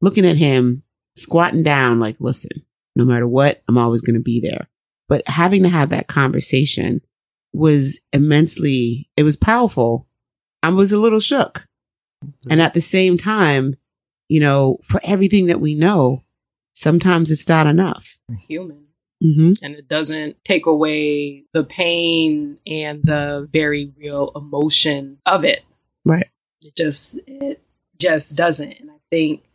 looking at him, squatting down, like, listen, no matter what, I'm always going to be there. But having to have that conversation was immensely, it was powerful. I was a little shook. And at the same time, you know, for everything that we know, sometimes it's not enough. Human. Mm-hmm. and it doesn't take away the pain and the very real emotion of it. Right. It just it just doesn't. And I think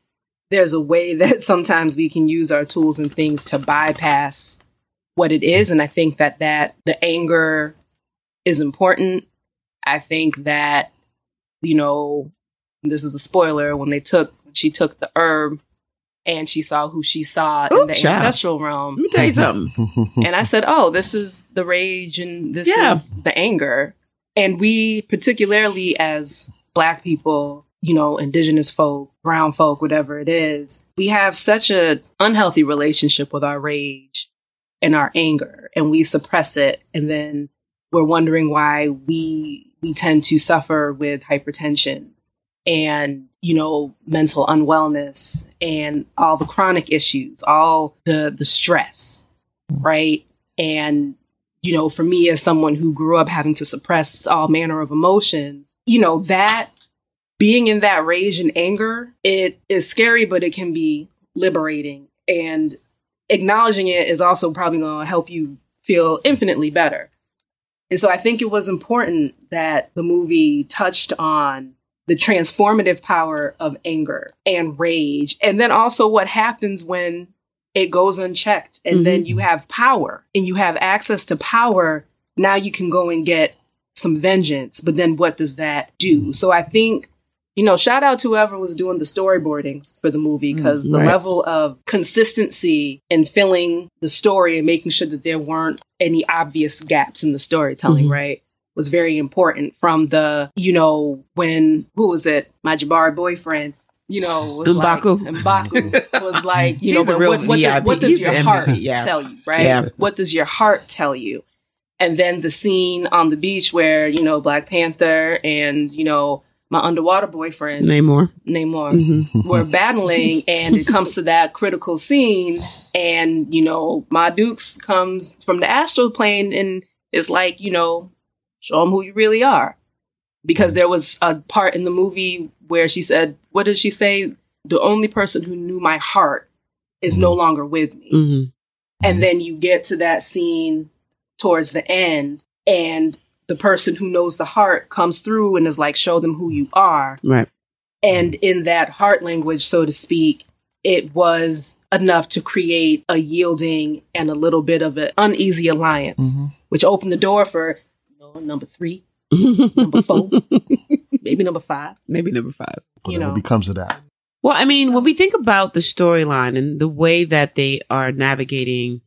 there's a way that sometimes we can use our tools and things to bypass what it is and I think that that the anger is important. I think that you know this is a spoiler when they took when she took the herb and she saw who she saw Ooh, in the child. ancestral realm Let me tell you something. and I said, "Oh, this is the rage and this Yeah. is the anger." And we, particularly as Black people, you know, Indigenous folk, Brown folk, whatever it is, we have such an unhealthy relationship with our rage and our anger, and we suppress it, and then we're wondering why we we tend to suffer with hypertension and you know mental unwellness and all the chronic issues all the the stress mm. right? And you know for me as someone who grew up having to suppress all manner of emotions you know that being in that rage and anger it is scary but it can be liberating. And acknowledging it is also probably going to help you feel infinitely better. And so i think it was important that the movie touched on the transformative power of anger and rage and then also what happens when it goes unchecked and Mhm. then you have power and you have access to power. Now you can go and get some vengeance but then what does that do? So i think you know shout out to whoever was doing the storyboarding for the movie because the right. level of consistency in filling the story and making sure that there weren't any obvious gaps in the storytelling Mhm. right was very important from the you know when who was it my jabari boyfriend you know was M'Baku. like M'Baku was like you know what, what, what, does, what does He's your heart yeah. tell you right Yeah. what does your heart tell you and then the scene on the beach where you know black panther and you know my underwater boyfriend Namor. namor. Hmm were battling and it comes to that critical scene and you know my dukes comes from the astral plane and it's like you know show them who you really are. Because there was a part in the movie where she said what did she say? The only person who knew my heart is no longer with me. Hmm and then you get to that scene towards the end and the person who knows the heart comes through and is like show them who you are Right. and in that heart language, so to speak, it was enough to create a yielding and a little bit of an uneasy alliance, Mhm. which opened the door for you know, number three, number four, maybe number five. Maybe number five. You Whatever know. becomes of that. Well, I mean, when we think about the storyline and the way that they are navigating,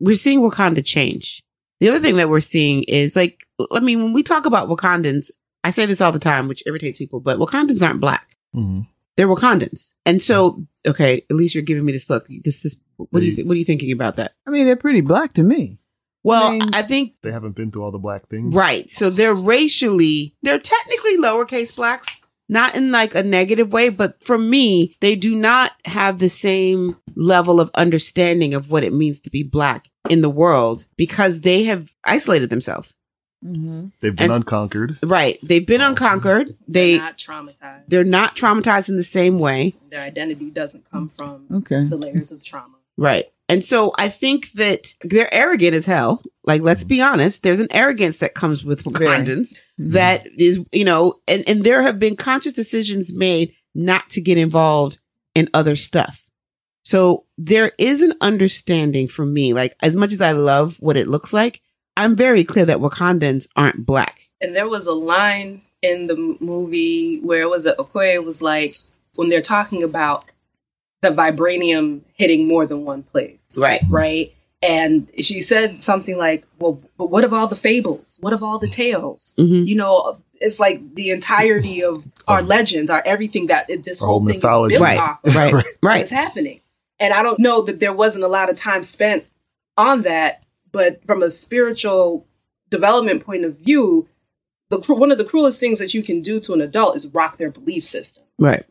we're seeing Wakanda change. The other thing that we're seeing is like, I mean, when we talk about Wakandans, I say this all the time, which irritates people, but Wakandans aren't black. Mhm. They're Wakandans. And so, okay, at least you're giving me this look. This, this, what do you, th- what are you thinking about that? I mean, they're pretty black to me. Well, I mean- I think They haven't been through all the black things. Right. So they're racially, they're technically lowercase blacks, not in like a negative way, but for me, they do not have the same level of understanding of what it means to be black in the world because they have isolated themselves. Mm-hmm. They've been And- unconquered. Right. They've been unconquered. They They're not traumatized. they're not traumatized in the same way. Their identity doesn't come from Okay. the layers of trauma. Right. And so I think that they're arrogant as hell. Like, let's be honest, there's an arrogance that comes with Very. Wakandans. Mm-hmm. that is, you know, and, and there have been conscious decisions made not to get involved in other stuff. So there is an understanding for me, like as much as I love what it looks like, I'm very clear that Wakandans aren't black. And there was a line in the movie where it was that Okoye was like, when they're talking about the vibranium hitting more than one place. Right. Right. And she said something like, well, but what of all the fables? What of all the tales? Mhm. You know, it's like the entirety of our legends, our everything that this Our whole, whole thing mythology. is built Right, off of right, Right. right. is happening. And I don't know that there wasn't a lot of time spent on that, but from a spiritual development point of view, the one of the cruelest things that you can do to an adult is rock their belief system. Right.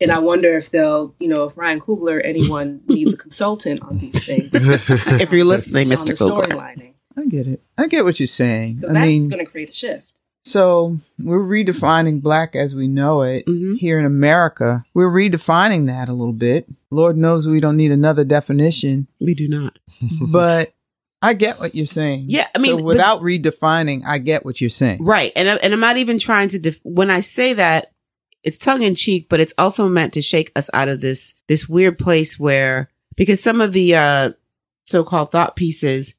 And I wonder if they'll, you know, if Ryan Coogler, anyone needs a consultant on these things, If you're listening, Mr. Coogler. I get it. I get what you're saying. because I that's mean, going to create a shift. so we're redefining black as we know it Mhm. here in America. We're redefining that a little bit. Lord knows we don't need another definition, We do not. but I get what you're saying. Yeah, I mean, so but- without redefining, I get what you're saying. Right. And, I- and I'm not even trying to, def- when I say that, it's tongue in cheek, but it's also meant to shake us out of this, this weird place where, because some of the, uh, so-called thought pieces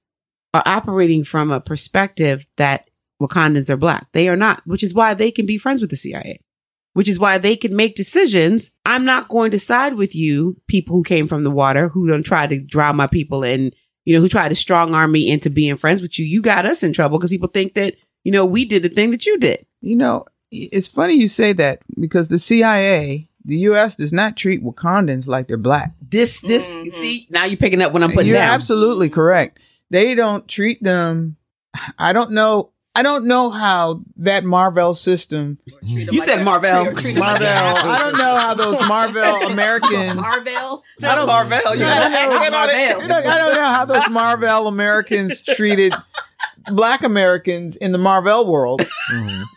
are operating from a perspective that Wakandans are black. They are not, which is why they can be friends with the CIA, which is why they can make decisions. I'm not going to side with you, people who came from the water, who don't try to draw my people and, you know, who tried to strong arm me into being friends with you. You got us in trouble because people think that, you know, we did the thing that you did. You know, it's funny you say that because the CIA, the U.S. does not treat Wakandans like they're black. This, this, Mhm. see, now you're picking up what I'm putting You're down. absolutely correct. They don't treat them. I don't know. I don't know how that Marvel system. You said Marvel. Marvel. I don't know how those Marvel Americans. Marvel. I don't Marvel. You got an accent on it. I don't, know how those Marvel Americans treated black Americans in the Marvel world. Mhm.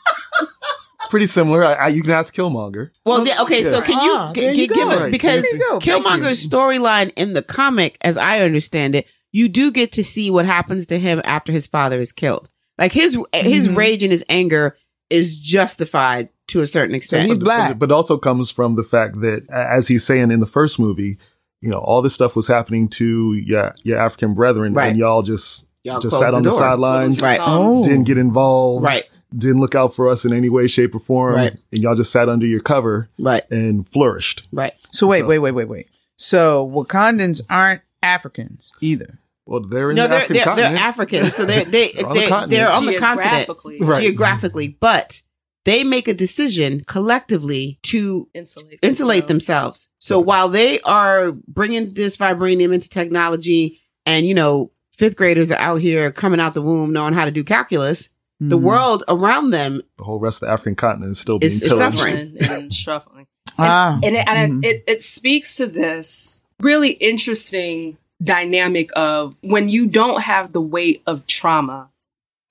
It's pretty similar. I, I, you can ask Killmonger. Well, yeah, okay. So can you, Ah, g- there g- you give go. us because There you go. Thank Killmonger's storyline in the comic, as I understand it, you do get to see what happens to him after his father is killed. Like his his Mhm. rage and his anger is justified to a certain extent. he's black. But, but also comes from the fact that, as he's saying in the first movie, you know, all this stuff was happening to your, your African brethren, Right. and y'all just Y'all just sat on the door. sidelines, Right. Oh. didn't get involved, Right, didn't look out for us in any way, shape, or form, Right. and y'all just sat under your cover right, and flourished. right. So wait, So- wait, wait, wait, wait. So Wakandans aren't Africans either. Well, they're in No, the they're African they're, they're continent. Africans, so they're they They're on the they continent. they're on the continent Geographically, Right. geographically, but they make a decision collectively to insulate, insulate themselves. So while they are bringing this vibranium into technology, and you know, fifth graders are out here coming out the womb knowing how to do calculus, the Mhm. world around them the whole rest of the African continent is still being It's- it's pillaged. suffering. and, and shuffling. Ah, and it, and Mhm. it, it speaks to this really interesting dynamic of when you don't have the weight of trauma,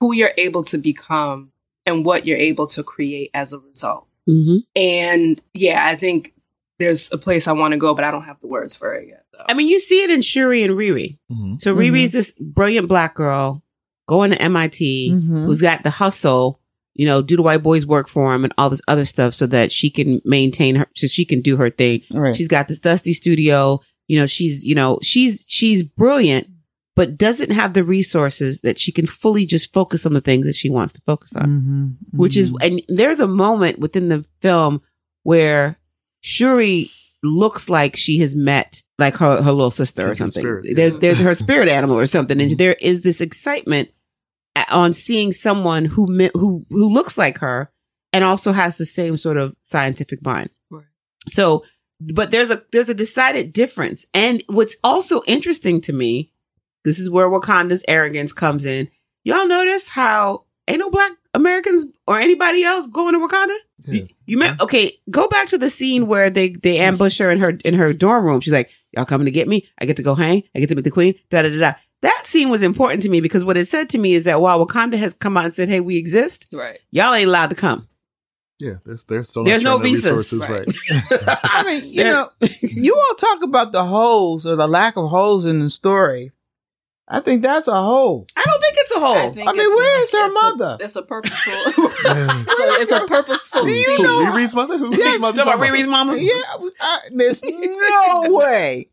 who you're able to become and what you're able to create as a result. And yeah, I think there's a place I want to go, but I don't have the words for it yet. Though. I mean, you see it in Shuri and Riri. Mhm. So Riri's this brilliant black girl going to MIT Mhm. who's got the hustle, you know, do the white boys work for him and all this other stuff so that she can maintain her, so she can do her thing. right. She's got this dusty studio. You know, she's, you know, she's, she's brilliant, but doesn't have the resources that she can fully just focus on the things that she wants to focus on, Mhm, which is, mhm. and there's a moment within the film where Shuri looks like she has met like her, her little sister or something. spirit, yeah. There's, there's her spirit animal or something. And there is this excitement a- on seeing someone who, who, who looks like her and also has the same sort of scientific mind. Right. So, but there's a, there's a decided difference. And what's also interesting to me, this is where Wakanda's arrogance comes in. Y'all notice how ain't no black Americans or anybody else going to Wakanda? Yeah. You, you met, okay, go back to the scene where they, they ambush her in her, in her dorm room. She's like, y'all coming to get me? I get to go hang. I get to meet the queen. Da da da da. That scene was important to me because what it said to me is that while Wakanda has come out and said, "Hey, we exist," right. y'all ain't allowed to come. Yeah, there's there's still There's no visas. resources, Right. right? I mean, you know, you all talk about the holes or the lack of holes in the story. I think that's a hole. I don't think it's a hole. I, I mean, it's- where is her it's a- mother? it's a purposeful. it's, a, it's a purposeful. Do you scene. know- Riri's mother? Who, Yeah, whose mother Talking about talking Riri's mama. Yeah, I, there's no way.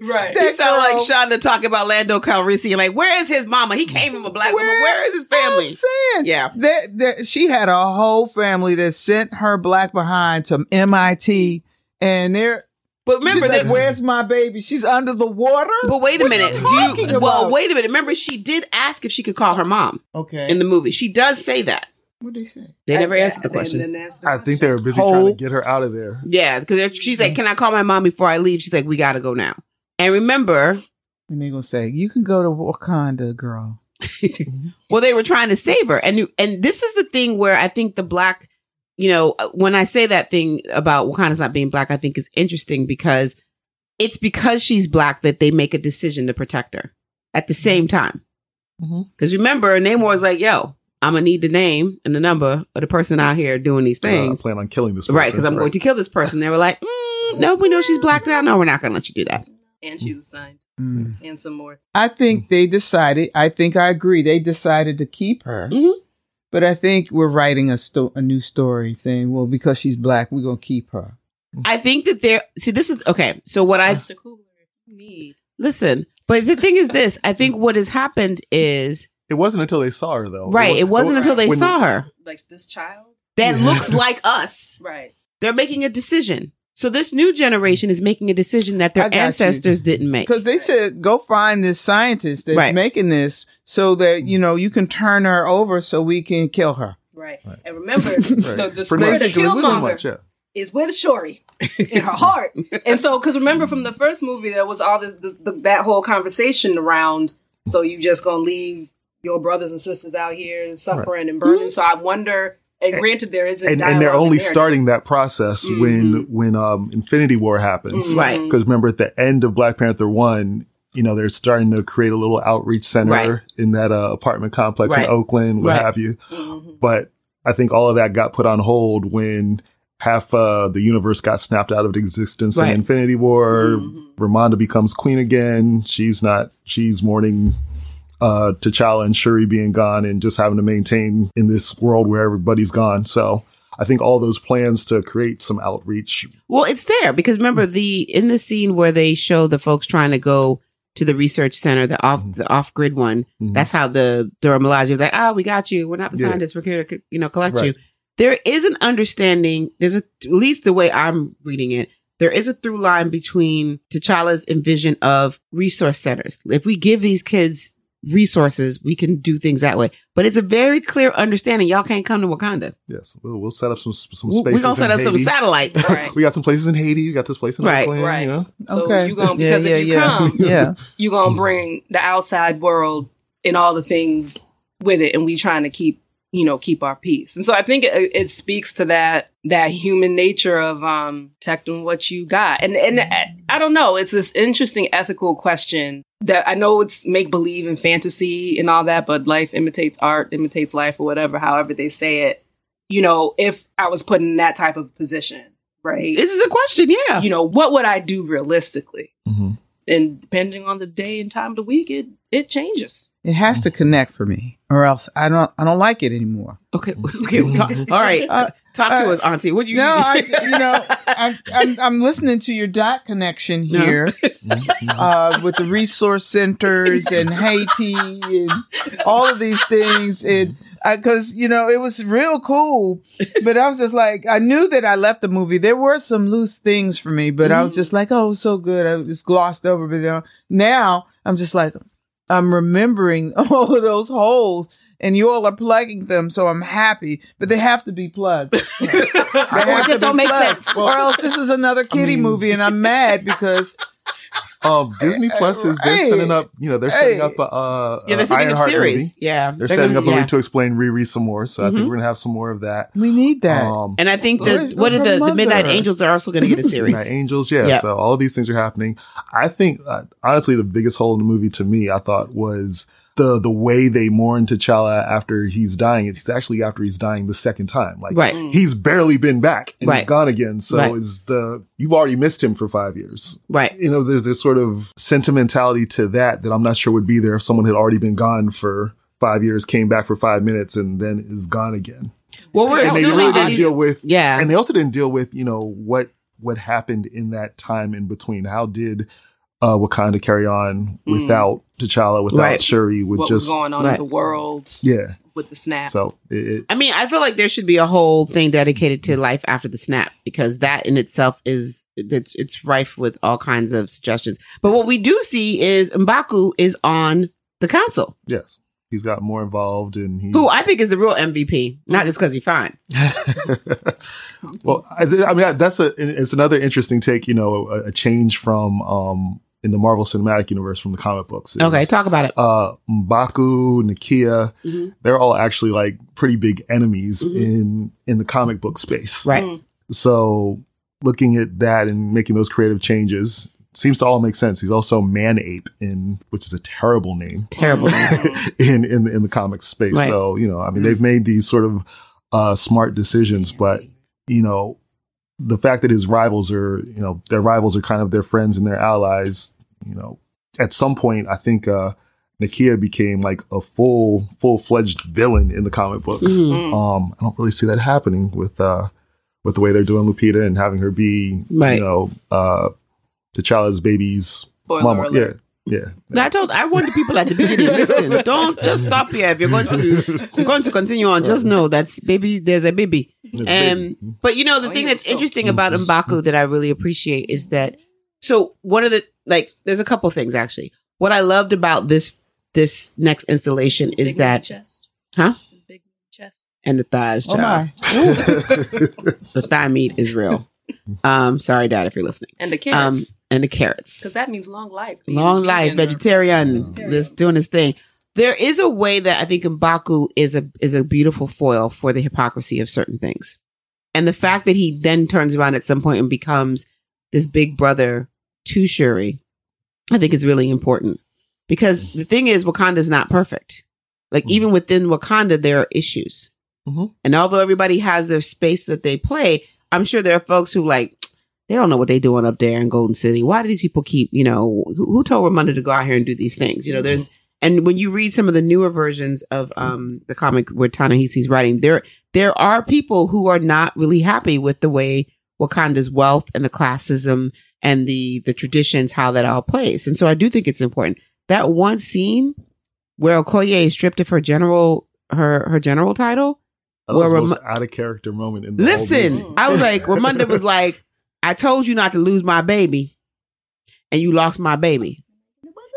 Right. You sound like girl- Shonda talking about Lando Calrissian. Like, where is his mama? He came from a black woman. Where- Where is his family? I'm saying, Yeah. that, that she had a whole family that sent her black behind to MIT, and they're But remember She's like, that. "Where's my baby? She's under the water." But wait a What are minute. you Do you? talking Well, wait a minute. Remember, she did ask if she could call her mom Okay. in the movie. She does say that. what did they say? They never I- answered the question. didn't answer I think they were busy Whole- trying to get her out of there. Yeah, because she's like, "Can I call my mom before I leave?" She's like, "We got to go now." And remember, And they're gonna say, "You can go to Wakanda, girl." well, they were trying to save her, and and this is the thing where I think the black, you know, when I say that thing about Wakanda's not being black, I think is interesting because it's because she's black that they make a decision to protect her at the same time. Mhm. Because remember, Namor was like, "Yo, I'm gonna need the name and the number of the person out here doing these Uh, I things, plan on killing this. right? Because I'm going to kill this person." They were like, mm, "No, we know she's black now. No, we're not gonna let you do that." And she's assigned. Mm. And some more. I think they decided. I think I agree. They decided to keep her. Mhm. But I think we're writing a sto- a new story saying, well, because she's black, we're gonna keep her. I think that they're see. This is okay. So what I Mr. Coogler, if need. listen, but the thing is this: I think what has happened is It wasn't until they saw her though. right. It wasn't until they when- saw her Like this child? that looks like us. Right. They're making a decision. So this new generation is making a decision that their got you. ancestors didn't make. Because they said, go find this scientist that's Right. making this so that, you mm. know, you can turn her over so we can kill her. Right. Right. And remember, Right. the, the spirit of basically, Killmonger much, yeah. is with Shuri in her heart. and so, because remember from the first movie, there was all this, this the, that whole conversation around. So you just gonna leave your brothers and sisters out here suffering and burning? Mm-hmm. So I wonder. And granted, there is a And, and they're only there. starting that process when when um, Infinity War happens, Mhm. Right. Because remember, at the end of Black Panther one, you know, they're starting to create a little outreach center Right. in that uh, apartment complex Right. in Oakland, what Right. have you. Mhm. But I think all of that got put on hold when half uh, the universe got snapped out of existence in Infinity War. Mhm. Ramonda becomes queen again. She's not. She's mourning uh, T'Challa and Shuri being gone, and just having to maintain in this world where everybody's gone. So I think all those plans to create some outreach. Well, it's there because remember the in the scene where they show the folks trying to go to the research center, the off the off grid one. Mhm. That's how the Dora Milaje was like, "Ah, we got you. We're not the Yeah. scientists. We're here to you know collect Right. you." There is an understanding. There's a at least the way I'm reading it. There is a through line between T'Challa's envision of resource centers. If we give these kids resources, we can do things that way. But it's a very clear understanding. Y'all can't come to Wakanda. Yes, we'll, we'll set up some some spaces. We're gonna set in up some satellites. Right. we got some places in Haiti. You got this place in Right. Oakland. Right. You know, So okay. you gonna because yeah, if you yeah. come, yeah. you're gonna bring the outside world and all the things with it and we trying to keep you know keep our peace and so i think it, it speaks to that that human nature of um protecting what you got and and I, I don't know it's this interesting ethical question that i know it's make believe and fantasy and all that but life imitates art imitates life or whatever however they say it you know if i was put in that type of position right This is a question, yeah. you know what would i do realistically Mhm. And depending on the day and time of the week, it it changes. It has to connect for me, or else I don't. I don't like it anymore. Okay, okay. Talk, all right, Uh, talk to uh, us, Auntie. What do you? No, I, you know, I'm, I'm I'm listening to your dot connection here uh, with the resource centers and Haiti and all of these things, and because you know it was real cool, but I was just like, I knew that I left the movie. There were some loose things for me, but I was mm-hmm. just like, oh, so good. I just glossed over, but now, now I'm just like, I'm remembering all of those holes. And you all are plugging them, so I'm happy. But they have to be plugged. They just don't make plugged, sense. or else this is another kitty mean- movie, and I'm mad because um, Disney Plus is they're Hey. setting up. You know, they're setting up a uh, yeah, they're setting up Ironheart series. movie. Yeah, They're, setting gonna- up a yeah. movie to explain Riri some more. So I think Mhm. we're gonna have some more of that. we need that. Um, And I think Where's- that what where's are the, the Midnight? Angels are also going to get a series. Midnight Angels, yeah. Yeah. So all of these things are happening. I think, uh, honestly, the biggest hole in the movie to me, I thought was the the way they mourn T'Challa after he's dying. It's actually after he's dying the second time. Like Right. Mm. he's barely been back and Right. he's gone again. So Right. is the you've already missed him for five years. Right. You know, there's this sort of sentimentality to that that I'm not sure would be there if someone had already been gone for five years, came back for five minutes, and then is gone again. Well, we're and they really that didn't deal with Yeah. and they also didn't deal with you know what what happened in that time in between how did uh wakanda carry on Mm. without t'challa without Right. shuri with What just was going on right. in the world yeah with the snap? so it, it I mean, I feel like there should be a whole thing dedicated to life after the snap because that in itself is it's it's rife with all kinds of suggestions. But what we do see is Mbaku is on the council, yes he's got more involved and he's who I think is the real MVP, not just because he's fine. well I, I mean that's a it's another interesting take you know a, a change from um in the Marvel Cinematic Universe from the comic books. is, Okay, talk about it. uh, Mbaku, Nakia, Mhm. they're all actually like pretty big enemies Mhm. in in the comic book space. Right. Mm. So looking at that and making those creative changes seems to all make sense. He's also Man Ape in which is a terrible name Terrible. in in in the comic space. Right. So, you know, I mean they've made these sort of uh smart decisions, but you know, the fact that his rivals are, you know, their rivals are kind of their friends and their allies, you know, at some point I think uh Nakia became like a full full fledged villain in the comic books. Mhm. Mm. Um, I don't really see that happening with uh with the way they're doing Lupita and having her be, Right. you know, uh T'Challa's baby's Spoiler mama. alert. Yeah, yeah. No, I told I warned the people at the beginning. Listen, don't just stop here. If you're going to you're going to continue on, just know that's baby. There's a baby. It's Um, baby. but you know, the Oh, thing he that's so interesting cute. about Mbaku that I really appreciate is that. So one of the like, there's a couple things actually. What I loved about this this next installation His is big that chest. Huh? Big chest. and the thighs, Oh child. my. the thigh meat is real. Um, sorry, Dad, if you're listening. And the carrots. Um, carrots. and the carrots. Because that means long life. Long life, vegan or- vegetarian, Vegetarian. just doing his thing. There is a way that I think Mbaku is a is a beautiful foil for the hypocrisy of certain things, and the fact that he then turns around at some point and becomes this big brother to Shuri, I think is really important because the thing is Wakanda is not perfect. Like Mhm. even within Wakanda, there are issues, Mhm. and although everybody has their space that they play, I'm sure there are folks who like they don't know what they're doing up there in Golden City. Why do these people keep, you know, who, who told Ramonda to go out here and do these things? You know, there's, and when you read some of the newer versions of um, the comic where Ta-Nehisi's writing, there, there are people who are not really happy with the way Wakanda's wealth and the classism and the, the traditions, how that all plays. And so I do think it's important. That one scene where Okoye is stripped of her general, her, her general title, That was the Well, most Ram- out of character moment in the whole Listen, movie. I was like, Ramonda was like, I told you not to lose my baby, and you lost my baby.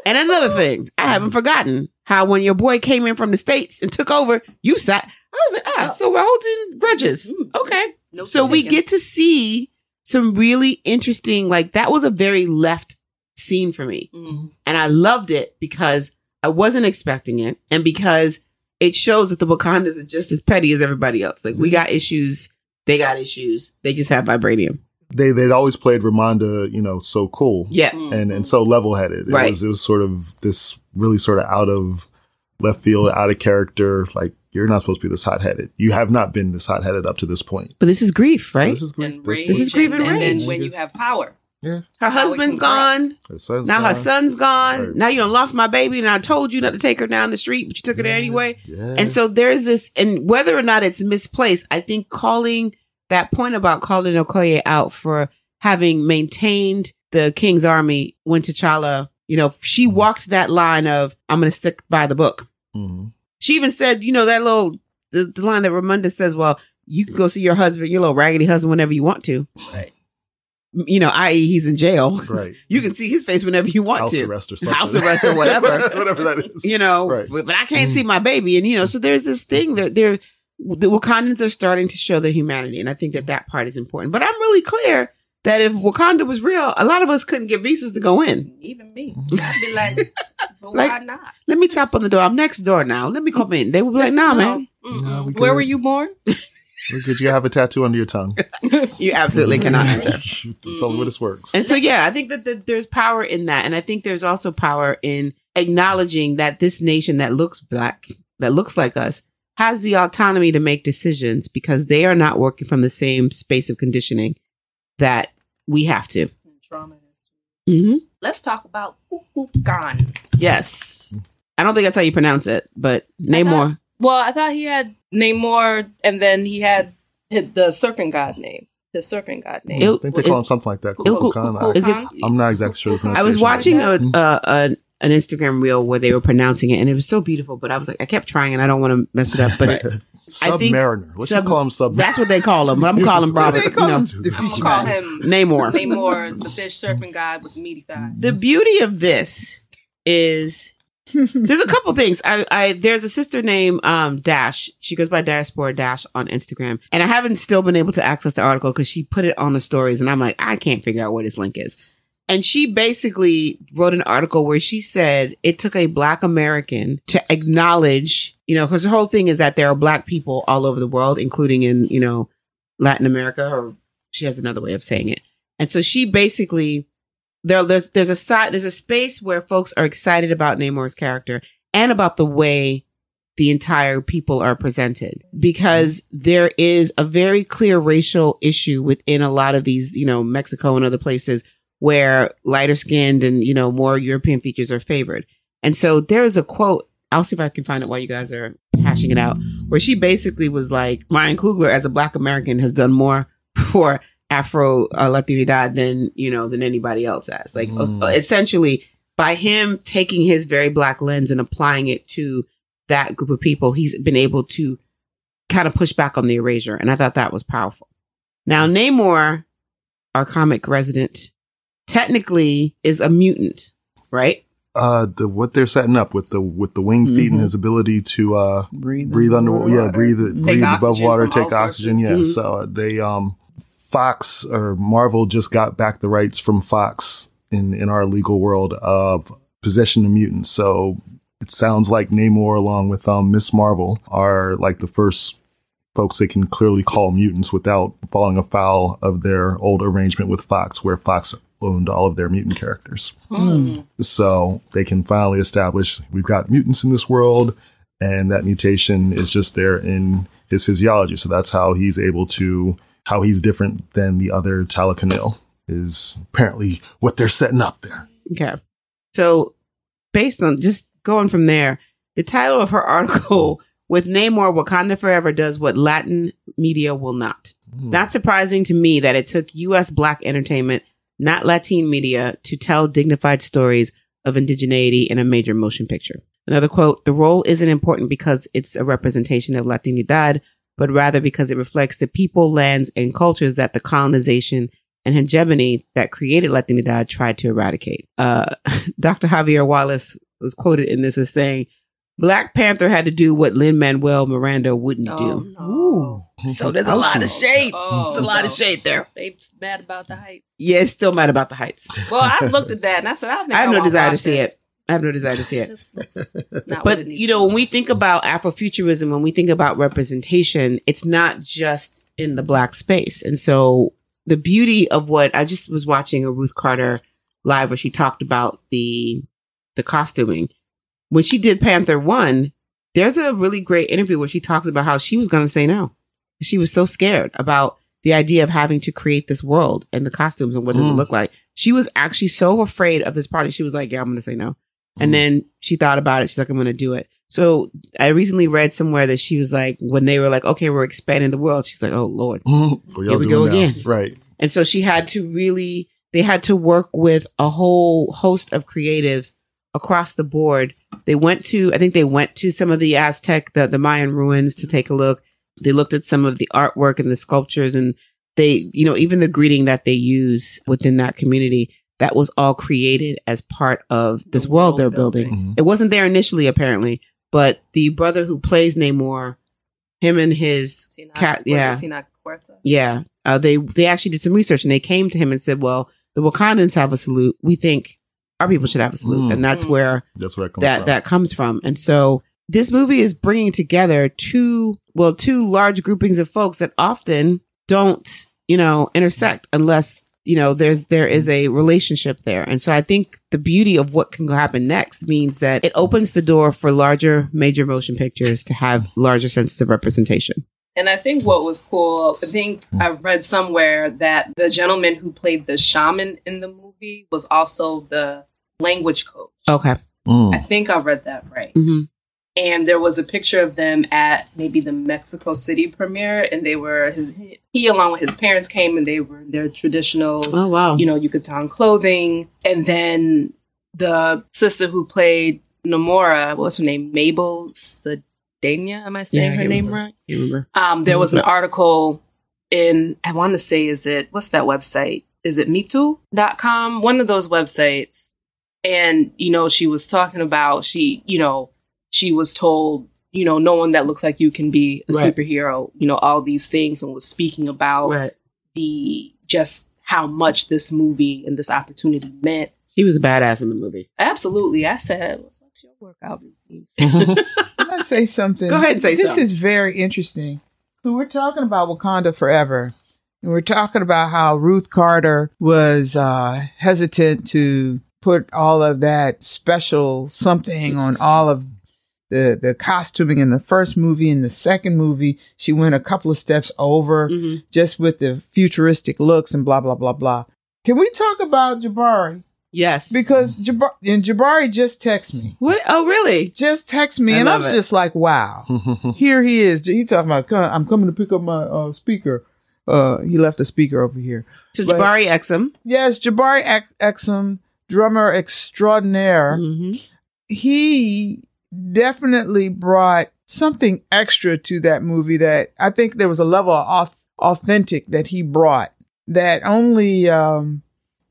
And another thing, I haven't forgotten how when your boy came in from the States and took over, you sat. I was like, ah, so we're holding grudges. Okay. Notes So we taken. get to see some really interesting, like, that was a very left scene for me. Mm. And I loved it because I wasn't expecting it. And because it shows that the Wakandas are just as petty as everybody else. Like we got issues, they got issues. They just have vibranium. They they'd always played Ramonda, you know, so cool. Yeah. Mm. and and so level headed. It Right. was it was sort of this really sort of out of left field, out of character. Like you're not supposed to be this hot headed. You have not been this hot headed up to this point. But this is grief, right? This is great. And This rage. This is grief and and rage. then when you have power. yeah. her Now it husband's can cross. gone. Her son's Now her son's gone. Right. Now you done lost my baby, and I told you not to take her down the street, but you took her there anyway. Yeah. And so there's this, and whether or not it's misplaced, I think calling that point about calling Okoye out for having maintained the king's army when T'Challa, you know, she walked that line of, I'm going to stick by the book. Mhm. She even said, you know, that little, the, the line that Ramonda says, well, you can go see your husband, your little raggedy husband, whenever you want to. Right. You know, i.e., he's in jail. right. You can see his face whenever you want house to. arrest or something. House arrest or whatever. whatever that is. you know, Right. but, but I can't mm. see my baby. And, you know, so there's this thing that they're, the Wakandans are starting to show their humanity. And I think that that part is important. But I'm really clear that if Wakanda was real, a lot of us couldn't get visas to go in. Even me. I'd be like, but Like- why not? Let me tap on the door. I'm next door now. Let me come in. They would be like, nah, man, No, we Where were you born? Could you have a tattoo under your tongue? you absolutely cannot enter. That's the only way this works. And so, yeah, I think that, that there's power in that. And I think there's also power in acknowledging that this nation that looks black, that looks like us, has the autonomy to make decisions because they are not working from the same space of conditioning that we have to. Mm-hmm. Let's talk about Khan. Yes. I don't think that's how you pronounce it, but name thought- more. Well, I thought he had Namor, and then he had the serpent god name. The serpent god name. Il- I think they is- call him something like that. Il- Kukulkan. I- Is it? Khan? I'm not exactly sure. The I was pronunciation. watching a, Mhm. a, a an Instagram reel where they were pronouncing it, and it was so beautiful. But I was like, I kept trying, and I don't want to mess it up. But it, I think- Submariner. Let's just Sub- call him Submariner. that's what they call him. But I'm calling Bravo. They You call know, him the I'm fishy gonna call man. him Namor. Namor, the fish serpent god with meaty thighs. The beauty of this is there's a couple things. I, I there's a sister named um Dash. She goes by Diaspora Dash on Instagram, and I haven't still been able to access the article because she put it on the stories, and I'm like, I can't figure out where this link is. And she basically wrote an article where she said it took a black American to acknowledge, you know, because the whole thing is that there are black people all over the world, including in, you know, Latin America, or she has another way of saying it. And so she basically there, there's there's a side there's a space where folks are excited about Namor's character and about the way the entire people are presented because there is a very clear racial issue within a lot of these, you know, Mexico and other places where lighter skinned and, you know, more European features are favored. And so there is a quote, I'll see if I can find it while you guys are hashing it out, where she basically was like, Ryan Coogler as a black American has done more for Afro uh, Latinidad than, you know, than anybody else has. Like Mm. uh, essentially by him taking his very black lens and applying it to that group of people, he's been able to kind of push back on the erasure. And I thought that was powerful. Now, Namor, our comic resident, technically is a mutant, right? Uh, the what they're setting up with the with the wing feet Mm-hmm. and his ability to uh Breathe, breathe underwater, yeah, breathe Take breathe above water, take oxygen, yeah. Mhm. So uh, they um Fox or Marvel just got back the rights from Fox in in our legal world of possession of mutants. So it sounds like Namor along with um Miss Marvel are like the first folks they can clearly call mutants without falling afoul of their old arrangement with Fox where Fox owned all of their mutant characters. Hmm. So they can finally establish we've got mutants in this world, and that mutation is just there in his physiology. So that's how he's able to, how he's different than the other Talokanil, is apparently what they're setting up there. Okay. So, based on just going from there, the title of her article with Namor Wakanda Forever does what Latin media will not. Hmm. Not surprising to me that it took US black entertainment, not Latin media, to tell dignified stories of indigeneity in a major motion picture. Another quote The role isn't important because it's a representation of Latinidad, but rather because it reflects the people, lands, and cultures that the colonization and hegemony that created Latinidad tried to eradicate. Uh, Dr. Javier Wallace was quoted in this as saying, Black Panther had to do what Lin Manuel Miranda wouldn't Oh, do. no. So there's a lot of shade. Oh, There's a lot of shade there. They mad about the heights. Yeah, it's still mad about the heights. Well, I've looked at that and I said, I, think I have no desire to see this. I have no desire to see it. This looks not what But it you know, when we think about Afrofuturism, when we think about representation, it's not just in the black space. And so the beauty of what I just was watching a Ruth Carter live where she talked about the the costuming. When she did Panther One, there's a really great interview where she talks about how she was gonna say no. She was so scared about the idea of having to create this world and the costumes and what does it Mm. look like. She was actually so afraid of this project. She was like, Yeah, I'm gonna say no. Mm. And then she thought about it. She's like, I'm going to do it. So I recently read somewhere that she was like, when they were like, okay, we're expanding the world, she's like, oh Lord. Y'all Here we go now? again. Right. And so she had to really, they had to work with a whole host of creatives across the board. They went to, I think they went to some of the Aztec, the, the Mayan ruins to take a look. They looked at some of the artwork and the sculptures and they, you know, even the greeting that they use within that community, that was all created as part of this The world world they're building. building. Mhm. It wasn't there initially, apparently, but the brother who plays Namor, him and his Tina, cat, yeah, Tenoch Huerta. yeah, uh, they they actually did some research and they came to him and said, "Well, the Wakandans have a salute. We think our people should have a salute," Mm. and that's where That's where that from. that comes from. And so this movie is bringing together two well two large groupings of folks that often don't you know intersect unless you know there's there is a relationship there. And so I think the beauty of what can happen next means that it opens the door for larger major motion pictures to have larger senses of representation. And I think what was cool, I think I read somewhere that the gentleman who played the shaman in the movie was also the language coach. Okay. Mm. I think I read that right. hmm And there was a picture of them at maybe the Mexico City premiere, and they were his, he along with his parents came, and they were in their traditional, Oh wow. you know, Yucatan clothing. And then the sister who played Namora, what was her name? Mabel Sedania. Am I saying I her name remember. right? You remember? Um, there was an article in, I want to say, is it, what's that website? Is it MeToo.com? One of those websites. And, you know, she was talking about, she, you know, she was told, you know, no one that looks like you can be a Right. superhero, you know, all these things, and was speaking about Right. the just how much this movie and this opportunity meant. He was a badass in the movie. Absolutely. I said, what's your workout routine? Can I say something? Go ahead and say this something. is very interesting. So we're talking about Wakanda Forever. And we're talking about how Ruth Carter was uh, hesitant to put all of that special something on all of the the costuming in the first movie and the second movie. She went a couple of steps over Mhm. just with the futuristic looks and blah blah blah blah. Can we talk about Jabari? Yes. Because Jabari and Jabari just texted me. what? Oh, really? Just text me, I and I was it. just like, "Wow, here he is." He talking about, "I'm coming to pick up my uh, speaker." Uh, he left a speaker over here. So But- Jabari Exum. Yes, Jabari Ex- Exum, drummer extraordinaire. hmm He definitely brought something extra to that movie. That I think there was a level of authentic that he brought that only um,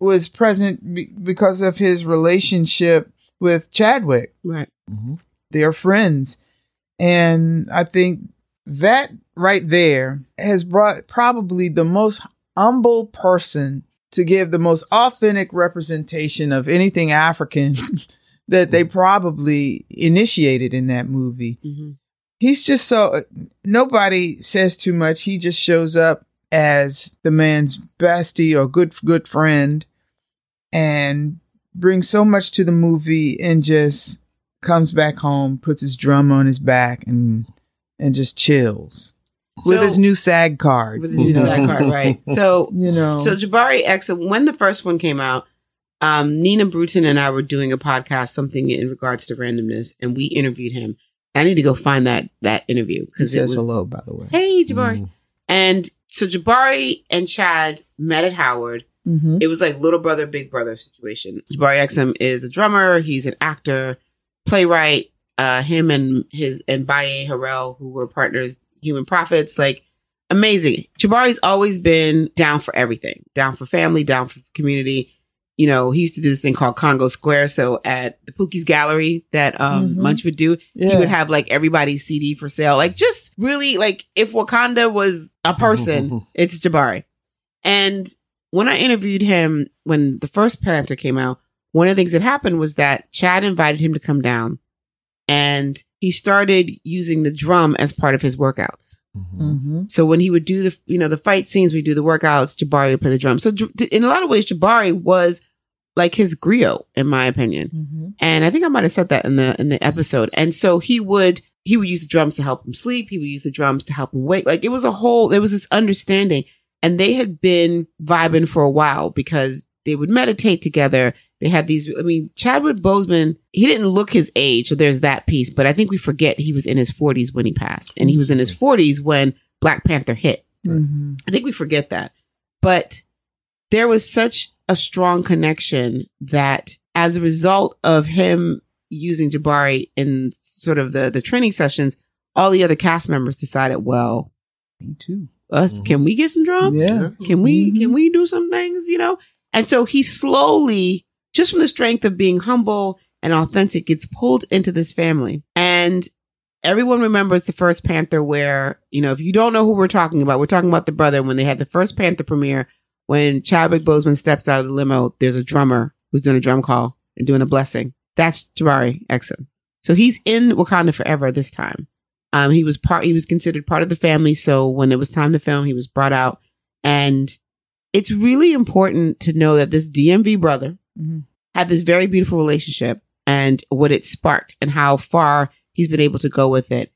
was present be- because of his relationship with Chadwick. Right. Mhm. they're friends. And I think that right there has brought probably the most humble person to give the most authentic representation of anything African that they probably initiated in that movie. hmm He's just so nobody says too much. He just shows up as the man's bestie or good good friend and brings so much to the movie and just comes back home, puts his drum on his back and and just chills with So- his new SAG card. With his new? SAG card, right? So, You know. so Jabari X when the first one came out, um, Nina Bruton and I were doing a podcast, something in regards to randomness, and we interviewed him. I need to go find that that interview because it says was hello, by the way. hey Jabari, Mhm. and so Jabari and Chad met at Howard. Mm-hmm. It was like little brother, big brother situation. Jabari Exum is a drummer. He's an actor, playwright. Uh, him and his and Baye Harrell, who were partners, human prophets, like amazing. Jabari's always been down for everything, down for family, down for community. You know, he used to do this thing called Congo Square. So at the Pookie's Gallery that um, Mhm. Munch would do, Yeah. he would have like everybody's CD for sale. Like just really like if Wakanda was a person, it's Jabari. And when I interviewed him when the first Panther came out, one of the things that happened was that Chad invited him to come down and he started using the drum as part of his workouts. Mhm. Mm-hmm. So when he would do the, you know, the fight scenes, we do the workouts, Jabari would play the drum. So in a lot of ways, Jabari was like his griot, in my opinion. Mm-hmm. And I think I might have said that in the in the episode. And so he would he would use the drums to help him sleep. He would use the drums to help him wake. Like it was a whole there was this understanding. And they had been vibing for a while because they would meditate together. They had these I mean, Chadwick Boseman, he didn't look his age, so there's that piece. But I think we forget he was in his forties when he passed. And he was in his forties when Black Panther hit. Mm-hmm. I think we forget that. But there was such a strong connection that as a result of him using Jabari in sort of the, the training sessions, all the other cast members decided, well, Me too. us, Mhm. can we get some drums? Yeah. Can we, Mhm. can we do some things, you know? And so he slowly, just from the strength of being humble and authentic, gets pulled into this family. And everyone remembers the first Panther where, you know, if you don't know who we're talking about, we're talking about the brother when they had the first Panther premiere, when Chadwick Boseman steps out of the limo, there's a drummer who's doing a drum call and doing a blessing. That's Jabari Exum. So he's in Wakanda forever this time. Um, he was part, he was considered part of the family. So when it was time to film, he was brought out. And it's really important to know that this DMV brother Mhm. had this very beautiful relationship and what it sparked and how far he's been able to go with it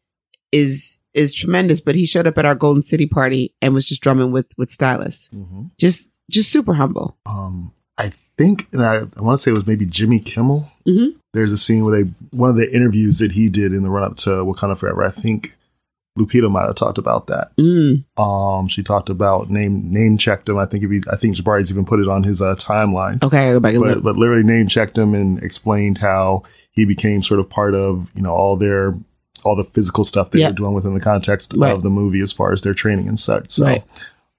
is is tremendous. But he showed up at our Golden City party and was just drumming with with stylists. Mhm. Just just super humble. Um, I think, and I, I want to say it was maybe Jimmy Kimmel. Mhm. There's a scene where they, one of the interviews that he did in the run up to Wakanda Forever. I think Lupita might have talked about that. Mm. Um, she talked about name name checked him. I think if he, I think Jabari's even put it on his uh, timeline. Okay, go back but, look. but literally name checked him and explained how he became sort of part of you know all their all the physical stuff they Yeah. were doing within the context Right. of the movie as far as their training and such. So, Right.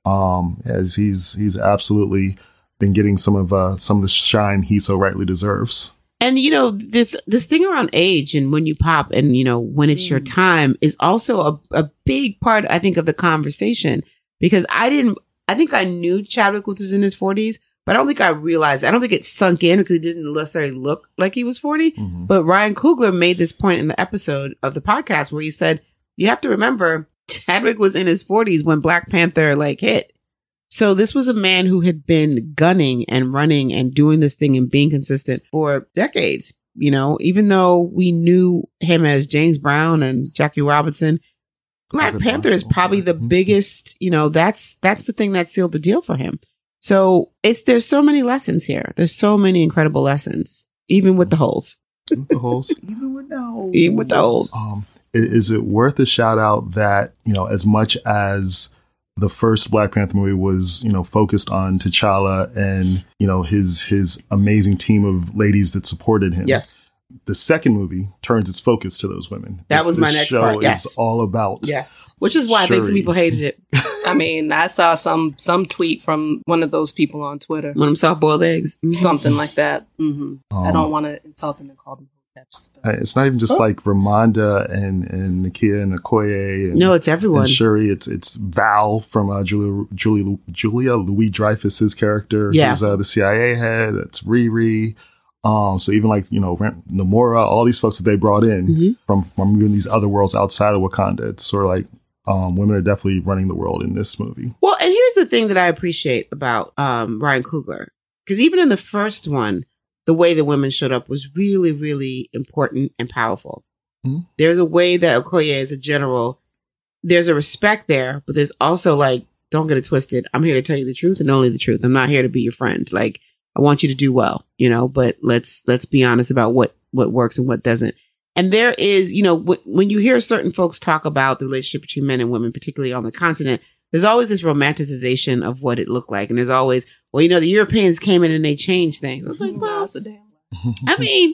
um, as he's he's absolutely been getting some of uh some of the shine he so rightly deserves. And you know this this thing around age and when you pop and you know when it's your time is also a, a big part I think of the conversation because I didn't I think I knew Chadwick was in his 40s, but I don't think I realized. I don't think it sunk in because he didn't necessarily look like he was 40. Mhm. But Ryan Coogler made this point in the episode of the podcast where he said, "You have to remember, Chadwick was in his 40s when Black Panther like hit." So this was a man who had been gunning and running and doing this thing and being consistent for decades. You know, even though we knew him as James Brown and Jackie Robinson, Black Panther is probably the. Mhm. biggest, you know, that's that's the thing that sealed the deal for him. So it's there's so many lessons here. There's so many incredible lessons, even with the holes. With the holes. Even with the holes. Even with the holes. Um, is it worth a shout out that you know as much as the first Black Panther movie was you know focused on T'Challa and you know his his amazing team of ladies that supported him. Yes. The second movie turns its focus to those women. That This- was my this next show part, yes. is all about. Yes. Which is why I think some people hated it. I mean, I saw some some tweet from one of those people on Twitter, One of them soft boiled eggs. something like that. hmm I Um, don't want to insult them and call them hoteps. It's not even just like Ramonda and and Nakia and Okoye and, No, it's everyone. and Shuri. It's it's Val from uh, Julia Julia Julia Louis Dreyfus's character, Yeah. who's uh, the CIA head. It's Riri. Um, so even like you know Ram- Namora, all these folks that they brought in Mhm. from from even these other worlds outside of Wakanda. It's sort of like um, women are definitely running the world in this movie. Well, and here's the thing that I appreciate about um, Ryan Coogler, because even in the first one, the way the women showed up was really, really important and powerful. Mhm. There's a way that Okoye is a general. There's a respect there, but there's also like, don't get it twisted. I'm here to tell you the truth and only the truth. I'm not here to be your friend. Like, I want you to do well, you know. But let's let's be honest about what what works and what doesn't. And there is, you know, w- when you hear certain folks talk about the relationship between men and women, particularly on the continent, there's always this romanticization of what it looked like. And there's always, well, you know, the Europeans came in and they changed things. I was like, well, it's a damn I mean,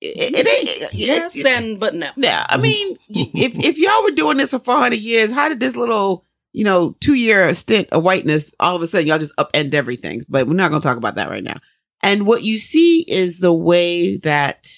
it, it ain't. yes it- and but no. yeah, I mean, if if y'all were doing this for 400 years, how did this little, you know, two year stint of whiteness all of a sudden y'all just upend everything? But we're not going to talk about that right now. And what you see is the way that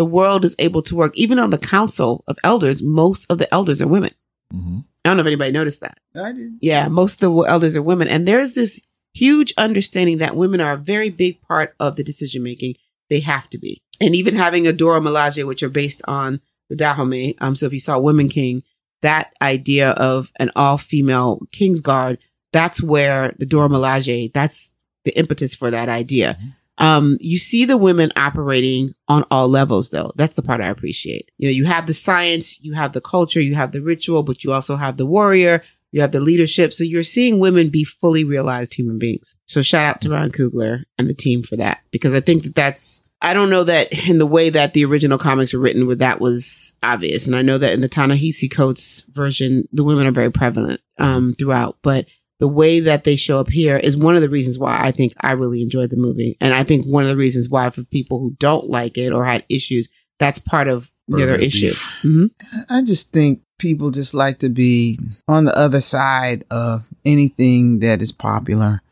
the world is able to work. Even on the council of elders, most of the elders are women. Mhm. I don't know if anybody noticed that. I did. Yeah, most of the elders are women. And there's this huge understanding that women are a very big part of the decision making. They have to be. And even having a Dora Milaje, which are based on the Dahomey. Um, so if you saw Women King, that idea of an all female King's Guard, that's where the Dora Milaje, that's the impetus for that idea. Um, you see the women operating on all levels though. That's the part I appreciate. You know, you have the science, you have the culture, you have the ritual, but you also have the warrior, you have the leadership. So you're seeing women be fully realized human beings. So shout out to Ryan Coogler and the team for that, because I think that that's, I don't know that in the way that the original comics were written, where that was obvious. And I know that in the Ta-Nehisi Coates version, the women are very prevalent, um, throughout, but the way that they show up here is one of the reasons why I think I really enjoyed the movie. And I think one of the reasons why for people who don't like it or had issues, that's part of the Or other issue. beef. hmm I just think people just like to be on the other side of anything that is popular.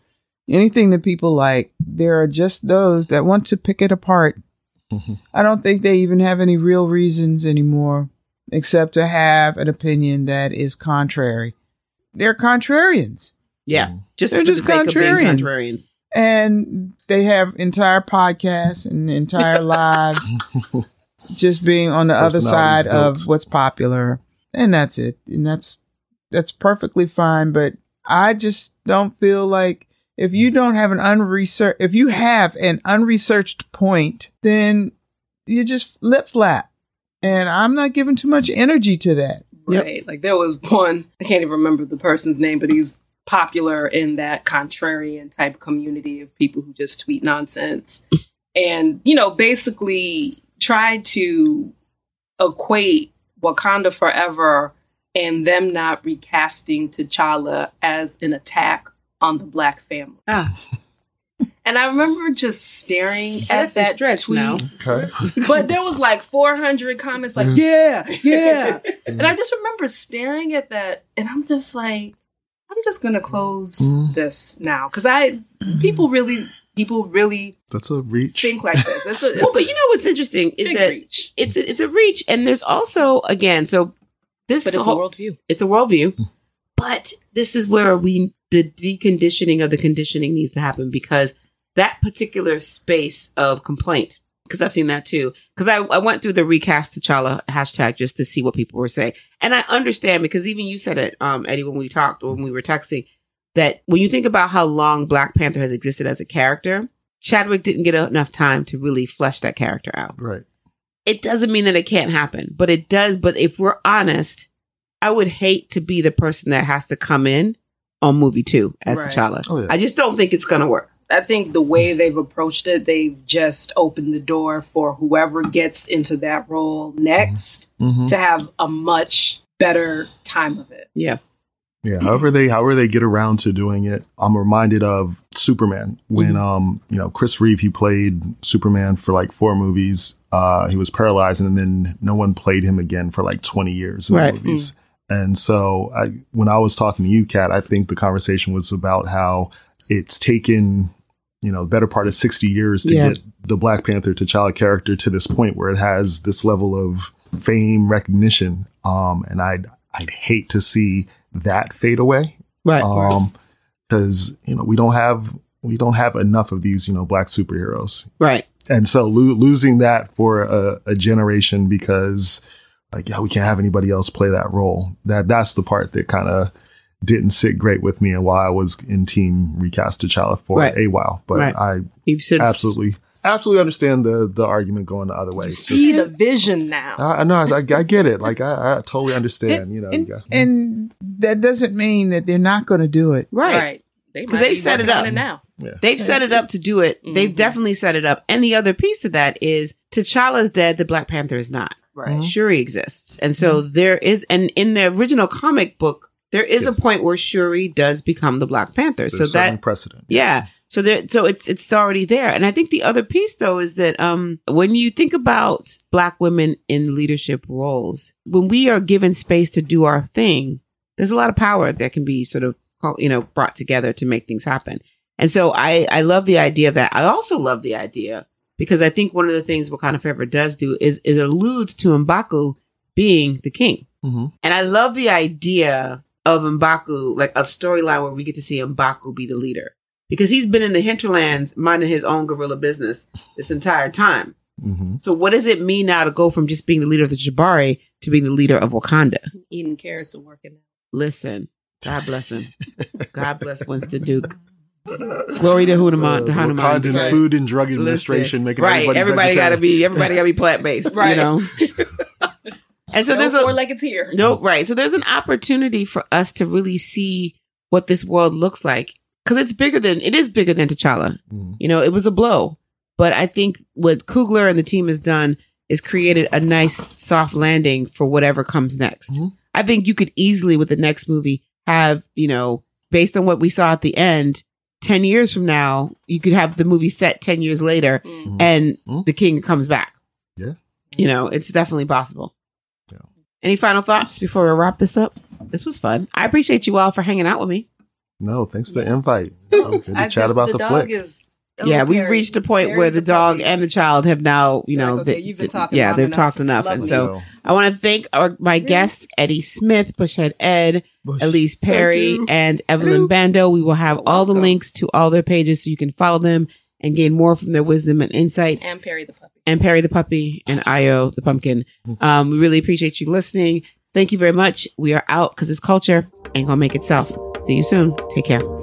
Anything that people like, there are just those that want to pick it apart. Mhm. I don't think they even have any real reasons anymore except to have an opinion that is contrary. They're contrarians. Yeah. Mm. Just They're just the sake of being contrarians. contrarians. and they have entire podcasts and entire lives just being on the other Personalities side of what's popular and that's it and that's that's perfectly fine but i just don't feel like if you don't have an unresearched if you have an unresearched point then you just lip flap and i'm not giving too much energy to that Yep. Right. Like there was one, I can't even remember the person's name, but he's popular in that contrarian type community of people who just tweet nonsense. and, you know, basically tried to equate Wakanda Forever and them not recasting T'Challa as an attack on the black family. Ah, And I remember just staring at that's a that stretch tweet. now. Okay. But there was like 400 comments like, yeah, yeah. And I just remember staring at that and I'm just like, I'm just going to close Mm. this now. Cause I, people really, people really That's a reach. think like this. It's a, it's Well, but you know what's interesting is that reach. it's a, it's a reach, and there's also again, so this But it's a worldview. it's a worldview, but this is where we the deconditioning of the conditioning needs to happen because that particular space of complaint, because I've seen that too. Because I, I went through the recast T'Challa hashtag just to see what people were saying. And I understand because even you said it, um, Eddie, when we talked when we were texting, that when you think about how long Black Panther has existed as a character, Chadwick didn't get enough time to really flesh that character out. Right. It doesn't mean that it can't happen, but it does. But if we're honest, I would hate to be the person that has to come in on movie two as Right. T'Challa. Oh, yeah. I just don't think it's going to work. I think the way they've approached it, they've just opened the door for whoever gets into that role next hmm to have a much better time of it. Yeah. Yeah, however they however they get around to doing it, I'm reminded of Superman when um you know Chris Reeve he played Superman for like four movies. Uh, he was paralyzed and then no one played him again for like 20 years in Right. the movies. And so I when I was talking to you, Kat, I think the conversation was about how it's taken you know better part of 60 years to Yeah. get the Black Panther T'Challa character to this point where it has this level of fame recognition. Um, and I'd I'd hate to see that fade away Right. um because you know we don't have we don't have enough of these you know black superheroes right. and so lo- losing that for a, a generation because like yeah we can't have anybody else play that role that that's the part that kind of didn't sit great with me and why I was in team recast to T'Challa for Right. a while but Right. I You've said absolutely absolutely understand the the argument going the other way You It's see just- the vision now. I, I know I, I get it like I, I totally understand you know and, you got- and that doesn't mean that they're not going to do it. Right. They 'Cause might they've be set it working on up. now. They've set it up to do it. They've Mhm. definitely set it up. And the other piece to that is T'Challa's dead. The Black Panther is not. Right. Shuri exists. And so there is, and in the original comic book, there is Yes. a point where Shuri does become the Black Panther. there's so that, precedent yeah. So there, so it's, it's already there. And I think the other piece though is that, um, when you think about black women in leadership roles, when we are given space to do our thing, there's a lot of power that can be sort of, you know, brought together to make things happen. And so I, I love the idea of that. I also love the idea because I think one of the things Wakanda Forever does do is it alludes to Mbaku being the king. hmm And I love the idea of Mbaku, like a storyline where we get to see Mbaku be the leader. Because he's been in the hinterlands minding his own guerrilla business this entire time. hmm So what does it mean now to go from just being the leader of the Jabari to being the leader of Wakanda? Eating carrots and working out. Listen, God bless him. God bless Winston Duke. Glory to Hanuman. Uh, to the Hanuman. Wakandan Food and Drug Listen, Administration making right. everybody, Everybody got to be. Everybody got to be plant based. Right. You know. And so So there's there's a four leggeds here. no right. So there's an opportunity for us to really see what this world looks like because it's bigger than it is bigger than T'Challa. Mhm. You know, it was a blow, but I think what Coogler and the team has done is created a nice soft landing for whatever comes next. Mhm. I think you could easily with the next movie have you know based on what we saw at the end. 10 years from now, you could have the movie set 10 years later Mm. and Mhm. the king comes back. Yeah. You know, it's definitely possible. Yeah. Any final thoughts before we wrap this up? This was fun. I appreciate you all for hanging out with me. No, thanks for the invite. Oh, to chat about the, dog flick. Is, yeah, we've Perry- reached a point where the dog puppy. and the child have now, you know, Like, okay, th- you've been th- talking yeah, they've enough. talked enough. And so I want to thank our, my guests, Eddie Smith, Bushhead Ed, Elise Perry, and Evelyn Bando. We will have all the links to all their pages so you can follow them and gain more from their wisdom and insights. and Perry the puppy. And Perry the puppy and Io the pumpkin. Um, we really appreciate you listening. Thank you very much. We are out because it's culture ain't gonna make itself. See you soon. Take care.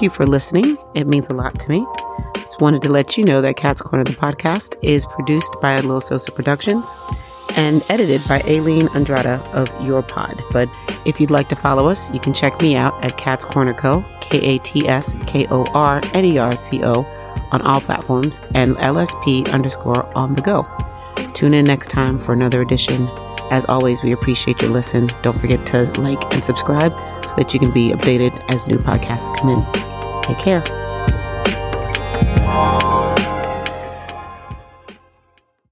You for listening. It means a lot to me. Just wanted to let you know that Kat's Korner the podcast is produced by Lil Sosa Productions. and edited by Aileen Andrada of Your Pod. But if you'd like to follow us, you can check me out at Kats Korner Co, K A T S K O R N E R C O, on all platforms, and LSP underscore on the go. Tune in next time for another edition. As always, we appreciate your listen. Don't forget to like and subscribe so that you can be updated as new podcasts come in. Take care.